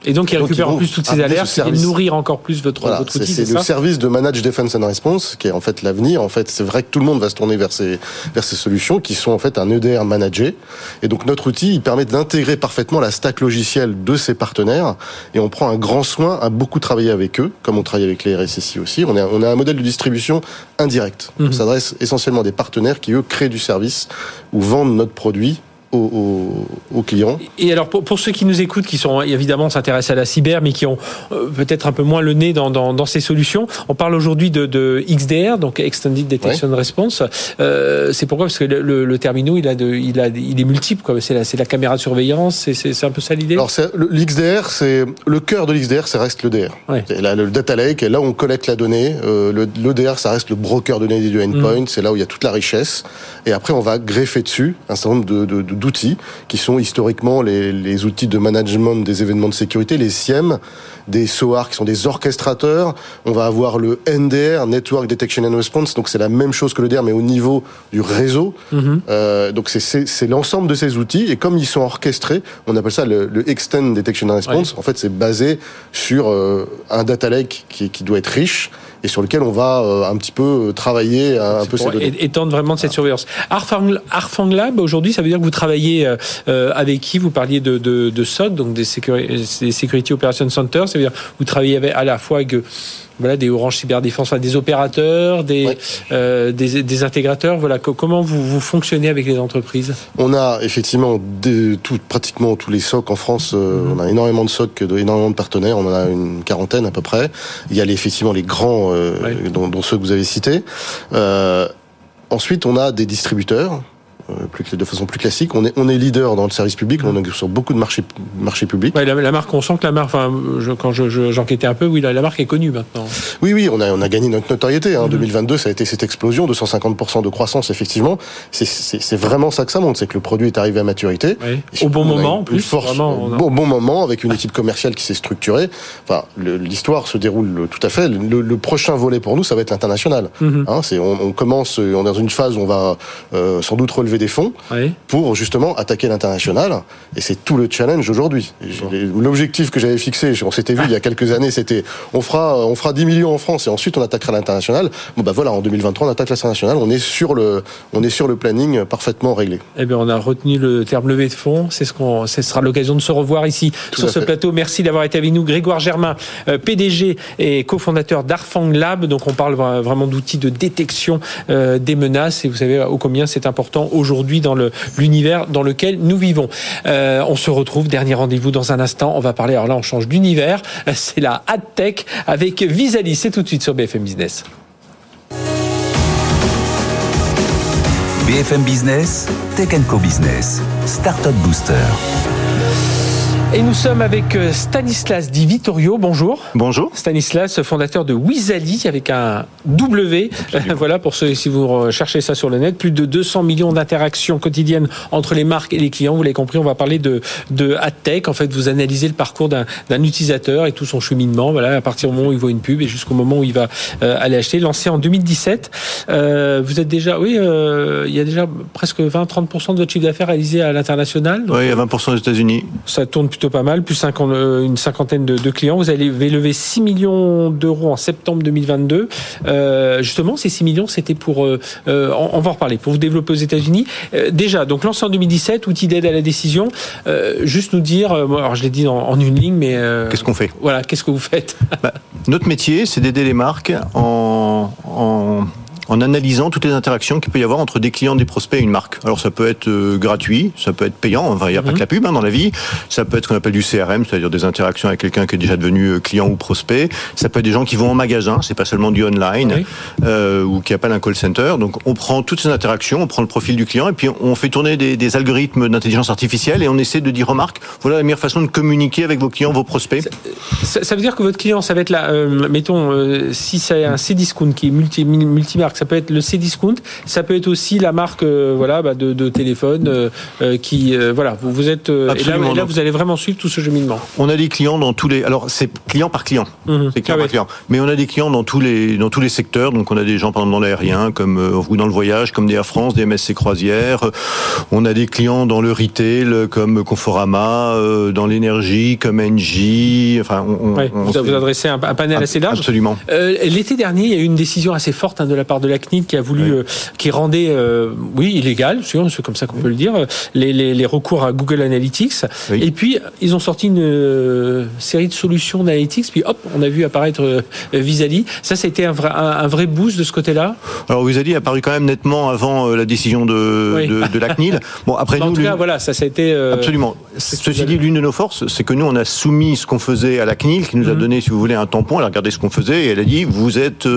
Et donc, ils récupèrent en plus toutes ces alertes et nourrir encore plus votre, votre outil. C'est le service de Manage Defense and Response qui est en fait l'avenir. En fait, c'est vrai que tout le monde va se tourner vers ces, vers ces solutions qui sont en fait un EDR managé. Et donc, notre outil, il permet d'intégrer parfaitement la stack logicielle de ses partenaires. Et on prend un grand soin à beaucoup travailler avec eux, comme on travaille avec les RSSI aussi. On a, on a un modèle de distribution indirect. On mhm. s'adresse essentiellement à des partenaires qui, eux, créent du service ou vendent notre produit aux, clients. Et alors pour, ceux qui nous écoutent, qui sont évidemment s'intéressent à la cyber, mais qui ont euh, peut-être un peu moins le nez dans, dans, ces solutions, on parle aujourd'hui de, de, XDR, donc Extended Detection Response. Euh, c'est pourquoi? Parce que le, le, terminal il a de, il a il est multiple, quoi. C'est la, c'est la caméra de surveillance, c'est, un peu ça l'idée? Alors l'XDR, c'est le cœur de l'XDR, ça reste le DR. C'est là, le data lake, et là où on collecte la donnée. Euh, le, l'EDR, ça reste le broker de données du endpoint. Mm. C'est là où il y a toute la richesse. Et après, on va greffer dessus un certain nombre de, de d'outils qui sont historiquement les, outils de management des événements de sécurité, les SIEM, des SOAR qui sont des orchestrateurs. On va avoir le NDR, Network Detection and Response, donc c'est la même chose que le DR mais au niveau du réseau. Mhm. Euh, donc c'est l'ensemble de ces outils et comme ils sont orchestrés, on appelle ça le, Extend Detection and Response. En fait, c'est basé sur euh, un data lake qui, qui doit être riche et sur lequel on va euh, un petit peu travailler un peu ces données. Étendre vraiment de cette surveillance. Arfang Lab, aujourd'hui, ça veut dire que vous travaillez euh, euh, avec qui? Vous parliez de, de, de SOC, donc des, Security Operations Center, ça veut dire que vous travaillez avec, à la fois avec voilà, des Orange Cyberdéfense, des opérateurs, des, euh, des, des, intégrateurs. Voilà, comment vous, vous fonctionnez avec les entreprises? On a effectivement tout, pratiquement tous les SOC en France. Euh, mhm. On a énormément de SOC, de, énormément de partenaires. On en a une quarantaine à peu près. Il y a les, effectivement les grands, euh, dont, dont, ceux que vous avez cités. Ensuite, on a des distributeurs plus, de façon plus classique. On est, on est leader dans le service public, on est sur beaucoup de marchés, marchés publics. Ouais, la, marque, on sent que la marque, enfin, je, quand j'enquêtais je, un peu, oui, la, marque est connue maintenant. Oui, oui, on a, on a gagné notre notoriété. Hein. 2022, mhm. ça a été cette explosion de 150% de croissance, effectivement. C'est vraiment ça que ça montre, c'est que le produit est arrivé à maturité. Au bon moment, en plus. Force, au bon, moment, avec une équipe commerciale qui s'est structurée. Enfin, l'histoire se déroule tout à fait. Le, prochain volet pour nous, ça va être l'international. Mhm. Hein, on, on, commence, on est dans une phase où on va euh, sans doute relever des fonds pour justement attaquer l'international. Et c'est tout le challenge aujourd'hui. L'objectif que j'avais fixé, on s'était vu il y a quelques années, c'était on fera, on fera 10 millions en France et ensuite on attaquera l'international. Bon bah voilà, en 2023 on attaque l'international. On est sur le, on est sur le planning parfaitement réglé. Eh bien, on a retenu le terme levé de fonds. C'est ce qu'on, ce sera l'occasion de se revoir ici sur ce plateau. Merci d'avoir été avec nous, Grégoire Germain, euh, PDG et cofondateur d'Arfang Lab. Donc on parle vraiment d'outils de détection euh, des menaces et vous savez au combien c'est important aujourd'hui dans l'univers dans lequel nous vivons. Euh, on se retrouve, dernier rendez-vous dans un instant. On va parler, alors là, on change d'univers. C'est la AdTech avec Visalis. C'est tout de suite sur BFM Business. BFM Business, Tech Co Business, Startup Booster. Et nous sommes avec euh, Stanislas Di Vittorio. Bonjour. Bonjour. Stanislas, fondateur de Wizali avec un W. voilà pour ceux si vous cherchez ça sur le net, plus de 200 millions d'interactions quotidiennes entre les marques et les clients. Vous l'avez compris, on va parler de de AdTech. En fait, vous analysez le parcours d'un utilisateur et tout son cheminement. Voilà, à partir du moment où il voit une pub et jusqu'au moment où il va euh, aller acheter. Lancé en 2017. Euh, vous êtes déjà, oui, euh, il y a déjà presque 20-30% de votre chiffre d'affaires réalisé à l'international. Oui, il y a 20% aux États-Unis. Ça tourne plutôt pas mal, plus 50, euh, une cinquantaine de, clients. Vous avez levé 6 millions d'euros en septembre 2022. Euh, justement, ces 6 millions, c'était pour, euh, on, va en reparler, pour vous développer aux États-Unis. déjà, donc lancé en 2017, outil d'aide à la décision. juste nous dire, alors je l'ai dit en, une ligne, mais qu'est-ce qu'on fait? Voilà, qu'est-ce que vous faites? Bah, Notre métier, c'est d'aider les marques en, en en analysant toutes les interactions qu'il peut y avoir entre des clients, des prospects et une marque. Alors ça peut être euh, gratuit, ça peut être payant, enfin il n'y a pas que la pub hein, dans la vie, ça peut être ce qu'on appelle du CRM, c'est-à-dire des interactions avec quelqu'un qui est déjà devenu euh, client ou prospect, ça peut être des gens qui vont en magasin, c'est pas seulement du online, euh, ou qui appellent un call center. Donc on prend toutes ces interactions, on prend le profil du client et puis on fait tourner des, des algorithmes d'intelligence artificielle et on essaie de dire aux marques, voilà la meilleure façon de communiquer avec vos clients, vos prospects. Ça, ça veut dire que votre client, ça va être là, euh, mettons, si c'est un C-Discount qui est multi, multi-marque, ça peut être le C-Discount, ça peut être aussi la marque euh, voilà, bah, de, téléphone euh, euh, qui. voilà, vous, vous êtes. Et là, vous allez vraiment suivre tout ce cheminement. On a des clients dans tous les. Alors, c'est client par client. Mhm. C'est client ah par client. Mais on a des clients dans tous les, dans tous les secteurs. Donc, on a des gens, par exemple, dans l'aérien, comme ou dans le voyage, comme des Air France, des MSC Croisières. On a des clients dans le retail, comme Conforama, dans l'énergie, comme Engie. Enfin, on, vous, vous adressez un, panel assez large. Absolument. L'été dernier, il y a eu une décision assez forte hein, de la part de la CNIL qui a voulu, euh, qui rendait, euh, oui, illégal, c'est comme ça qu'on peut le dire, les, les, recours à Google Analytics. Et puis, ils ont sorti une euh, série de solutions d'analytics, puis hop, on a vu apparaître Visali. Ça, c'était un vrai, un, vrai boost de ce côté-là? Alors, Visali a apparu quand même nettement avant la décision de, de, la CNIL. Bon, après nous, en tout cas, voilà, ça, ça a été... Absolument. Ceci dit, l'une de nos forces, c'est que nous, on a soumis ce qu'on faisait à la CNIL, qui nous a mhm. donné, si vous voulez, un tampon. Elle a regardé ce qu'on faisait et elle a dit, vous êtes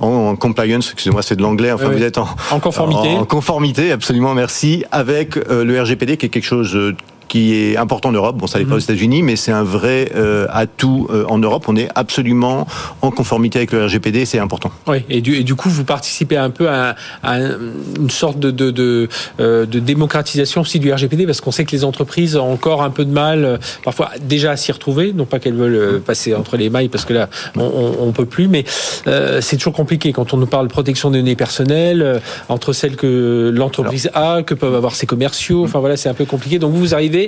en, en excusez-moi, c'est de l'anglais. Enfin, vous êtes en, en conformité. En, conformité, absolument, merci, avec euh, le RGPD, qui est quelque chose euh, qui est important en Europe. Bon, ça n'est pas aux. États-Unis, mais c'est un vrai euh, atout euh, en Europe. On est absolument en conformité avec le RGPD, c'est important. Oui, et du, et du, coup, vous participez un peu à, une sorte de, de, de, euh, de, démocratisation aussi du RGPD, parce qu'on sait que les entreprises ont encore un peu de mal, parfois déjà à s'y retrouver, non pas qu'elles veulent passer entre les mailles, parce que là, on ne peut plus, mais c'est toujours compliqué quand on nous parle de protection des données personnelles, entre celles que l'entreprise a, que peuvent avoir ses commerciaux, enfin voilà, c'est un peu compliqué. Donc vous, vous arrivez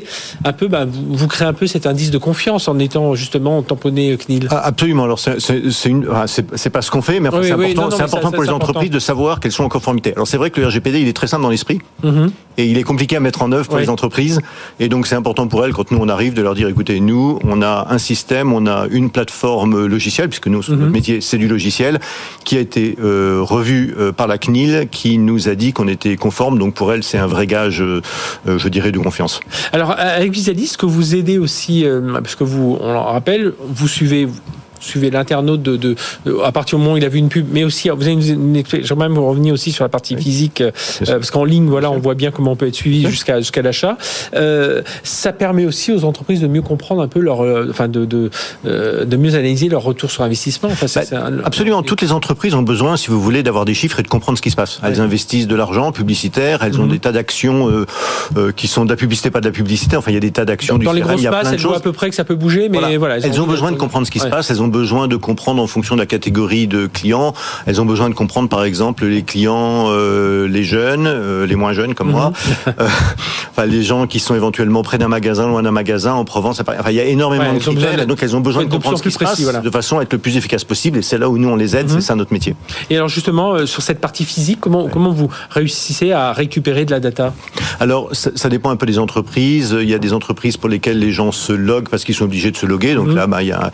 un peu, bah, vous, créez un peu cet indice de confiance en étant justement tamponné CNIL. Ah, absolument. Alors c'est pas ce qu'on fait, mais c'est important, c'est important pour les entreprises de savoir qu'elles sont en conformité. Alors c'est vrai que le RGPD il est très simple dans l'esprit mm-hmm. et il est compliqué à mettre en œuvre pour les entreprises et donc c'est important pour elles quand nous on arrive de leur dire écoutez nous on a un système, on a une plateforme logicielle puisque nous notre mm-hmm. métier c'est du logiciel qui a été euh, revu euh, par la CNIL qui nous a dit qu'on était conforme donc pour elles c'est un vrai gage euh, je dirais de confiance. Alors, avec Visalis, ce que vous aidez aussi, euh, parce que vous, on le rappelle, vous suivez suivez l'internaute de, de, à partir du moment où il a vu une pub, mais aussi vous avez une, j'aimerais même revenir aussi sur la partie physique euh, parce qu'en ligne voilà on voit bien comment on peut être suivi jusqu'à jusqu'à l'achat. Euh, ça permet aussi aux entreprises de mieux comprendre un peu leur, euh, enfin de de, euh, de mieux analyser leur retour sur investissement. Enfin, bah, absolument, toutes les entreprises ont besoin, si vous voulez, d'avoir des chiffres et de comprendre ce qui se passe. Elles investissent de l'argent publicitaire, elles ont mhm. des tas d'actions euh, qui sont de la publicité, pas de la publicité. Enfin, il y a des tas d'actions du Dans les grosses passes, elles voient à peu près que ça peut bouger, mais voilà. elles, ont, besoin de comprendre ce qui se passe. Elles ont besoin de comprendre en fonction de la catégorie de clients. Elles ont besoin de comprendre, par exemple, les clients, euh, les jeunes, euh, les moins jeunes comme moi, mhm. euh, enfin les gens qui sont éventuellement près d'un magasin, loin d'un magasin, en Provence. Enfin, il y a énormément de critères, donc elles ont besoin de comprendre ce qui se passe de façon à être le plus efficace possible. Et c'est là où nous on les aide, mhm. c'est ça notre métier. Et alors justement, sur cette partie physique, comment comment vous réussissez à récupérer de la data? Alors ça, ça, dépend un peu des entreprises. Il y a des entreprises pour lesquelles les gens se loguent parce qu'ils sont obligés de se loguer. Donc mhm. là, bah, il y a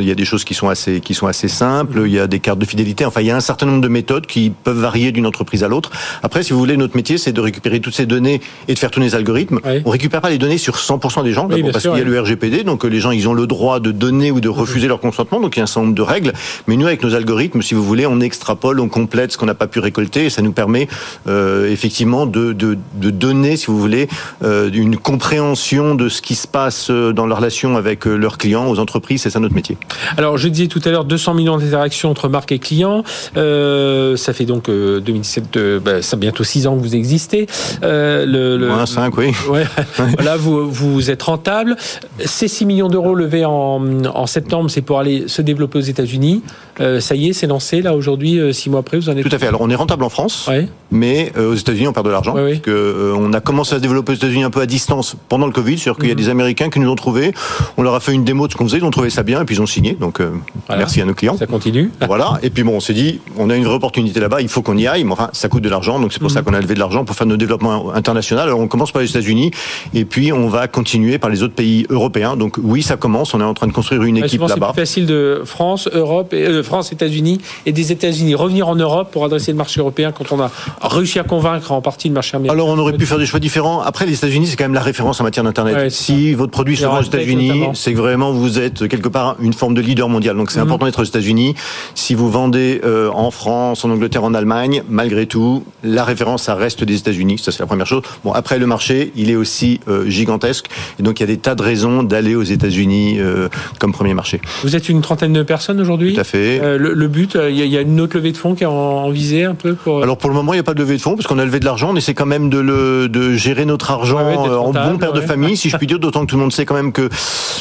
il y a des choses choses qui sont assez, qui sont assez simples. Il y a des cartes de fidélité. Enfin, il y a un certain nombre de méthodes qui peuvent varier d'une entreprise à l'autre. Après, si vous voulez, notre métier, c'est de récupérer toutes ces données et de faire tourner les algorithmes. On récupère pas les données sur 100% des gens, parce qu'il y a le RGPD, donc les gens, ils ont le droit de donner ou de refuser leur consentement. Donc il y a un certain nombre de règles. Mais nous, avec nos algorithmes, si vous voulez, on extrapole, on complète ce qu'on n'a pas pu récolter, et ça nous permet euh, effectivement de, de, de, donner, si vous voulez, euh, une compréhension de ce qui se passe euh, dans leur relation avec euh, leurs clients, aux entreprises. C'est ça notre métier. Alors, je disais tout à l'heure 200 millions d'interactions entre marques et clients. Euh, ça fait donc 2017, bah, ça bientôt 6 ans que vous existez. Euh, le, le, Moins 5, oui. Ouais, voilà, vous, vous êtes rentable. Ces 6 millions d'euros levés en, en septembre, c'est pour aller se développer aux États-Unis. Euh, ça y est, c'est lancé là aujourd'hui, euh, six mois après, vous en êtes Tout à fait. Alors on est rentable en France, mais euh, aux États-Unis on perd de l'argent. parce que, on a commencé à se développer aux États-Unis un peu à distance pendant le Covid, c'est-à-dire qu'il y a mhm. des Américains qui nous ont trouvé. On leur a fait une démo de ce qu'on faisait, ils ont trouvé ça bien et puis ils ont signé. Donc merci à nos clients. Ça continue. voilà. Et puis bon, on s'est dit, on a une vraie opportunité là-bas, il faut qu'on y aille. Mais enfin, ça coûte de l'argent, donc c'est pour ça mhm. qu'on a levé de l'argent pour faire nos développements internationaux. Alors on commence par les États-Unis et puis on va continuer par les autres pays européens. Donc oui, ça commence. On est en train de construire une équipe là-bas. C'est facile de France, Europe, et, France, États-Unis et des États-Unis. Revenir en Europe pour adresser le marché européen quand on a réussi à convaincre en partie le marché américain. Alors on aurait pu faire des choix différents. Après, les États-Unis, c'est quand même la référence en matière d'Internet. si votre produit se vend aux États-Unis, c'est que vraiment vous êtes quelque part une forme de leader mondial. Donc c'est mhm. important d'être aux États-Unis. Si vous vendez euh, en France, en Angleterre, en Allemagne, malgré tout, la référence, ça reste des États-Unis. Ça, c'est la première chose. Bon, après, le marché, il est aussi euh, gigantesque. Et donc, il y a des tas de raisons d'aller aux États-Unis euh, comme premier marché. Vous êtes une trentaine de personnes aujourd'hui? Tout à fait. Le, le, but, il y, a une autre levée de fonds qui est en, visée un peu pour... Alors pour le moment, il n'y a pas de levée de fonds parce qu'on a levé de l'argent. On essaie quand même de, le, de gérer notre argent euh, en bon père de famille, si je puis dire. D'autant que tout le monde sait quand même que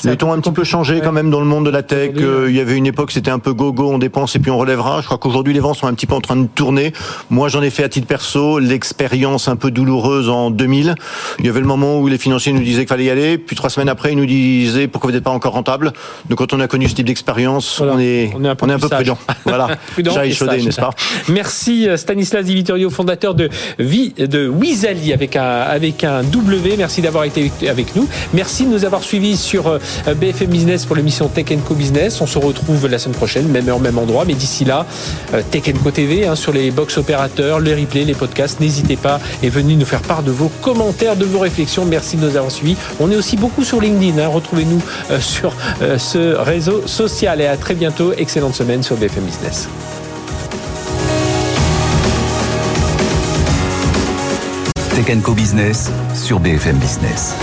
les tons ont un petit peu changé quand même dans le monde de la tech. Euh, il y avait une époque, c'était un peu go-go, on dépense et puis on relèvera. Je crois qu'aujourd'hui, les vents sont un petit peu en train de tourner. Moi, j'en ai fait à titre perso l'expérience un peu douloureuse en 2000. Il y avait le moment où les financiers nous disaient qu'il fallait y aller. Puis trois semaines après, ils nous disaient pourquoi vous n'êtes pas encore rentable. Donc quand on a connu ce type d'expérience, on est, on est un peu, on est un peu prudent. Voilà. n'est-ce pas Merci euh, Stanislas Di Vittorio, fondateur de, de Wizali avec un, avec un W. Merci d'avoir été avec nous. Merci de nous avoir suivis sur euh, BFM Business pour l'émission Tech Co Business. On se retrouve la semaine prochaine, même heure, même endroit. Mais d'ici là, euh, Tech Co TV hein, sur les box opérateurs, les replays, les podcasts. N'hésitez pas et venez nous faire part de vos commentaires, de vos réflexions. Merci de nous avoir suivis. On est aussi beaucoup sur LinkedIn. Hein. Retrouvez-nous sur ce réseau social et à très bientôt. Excellente sur BFM Business. Tech Co Business sur BFM Business.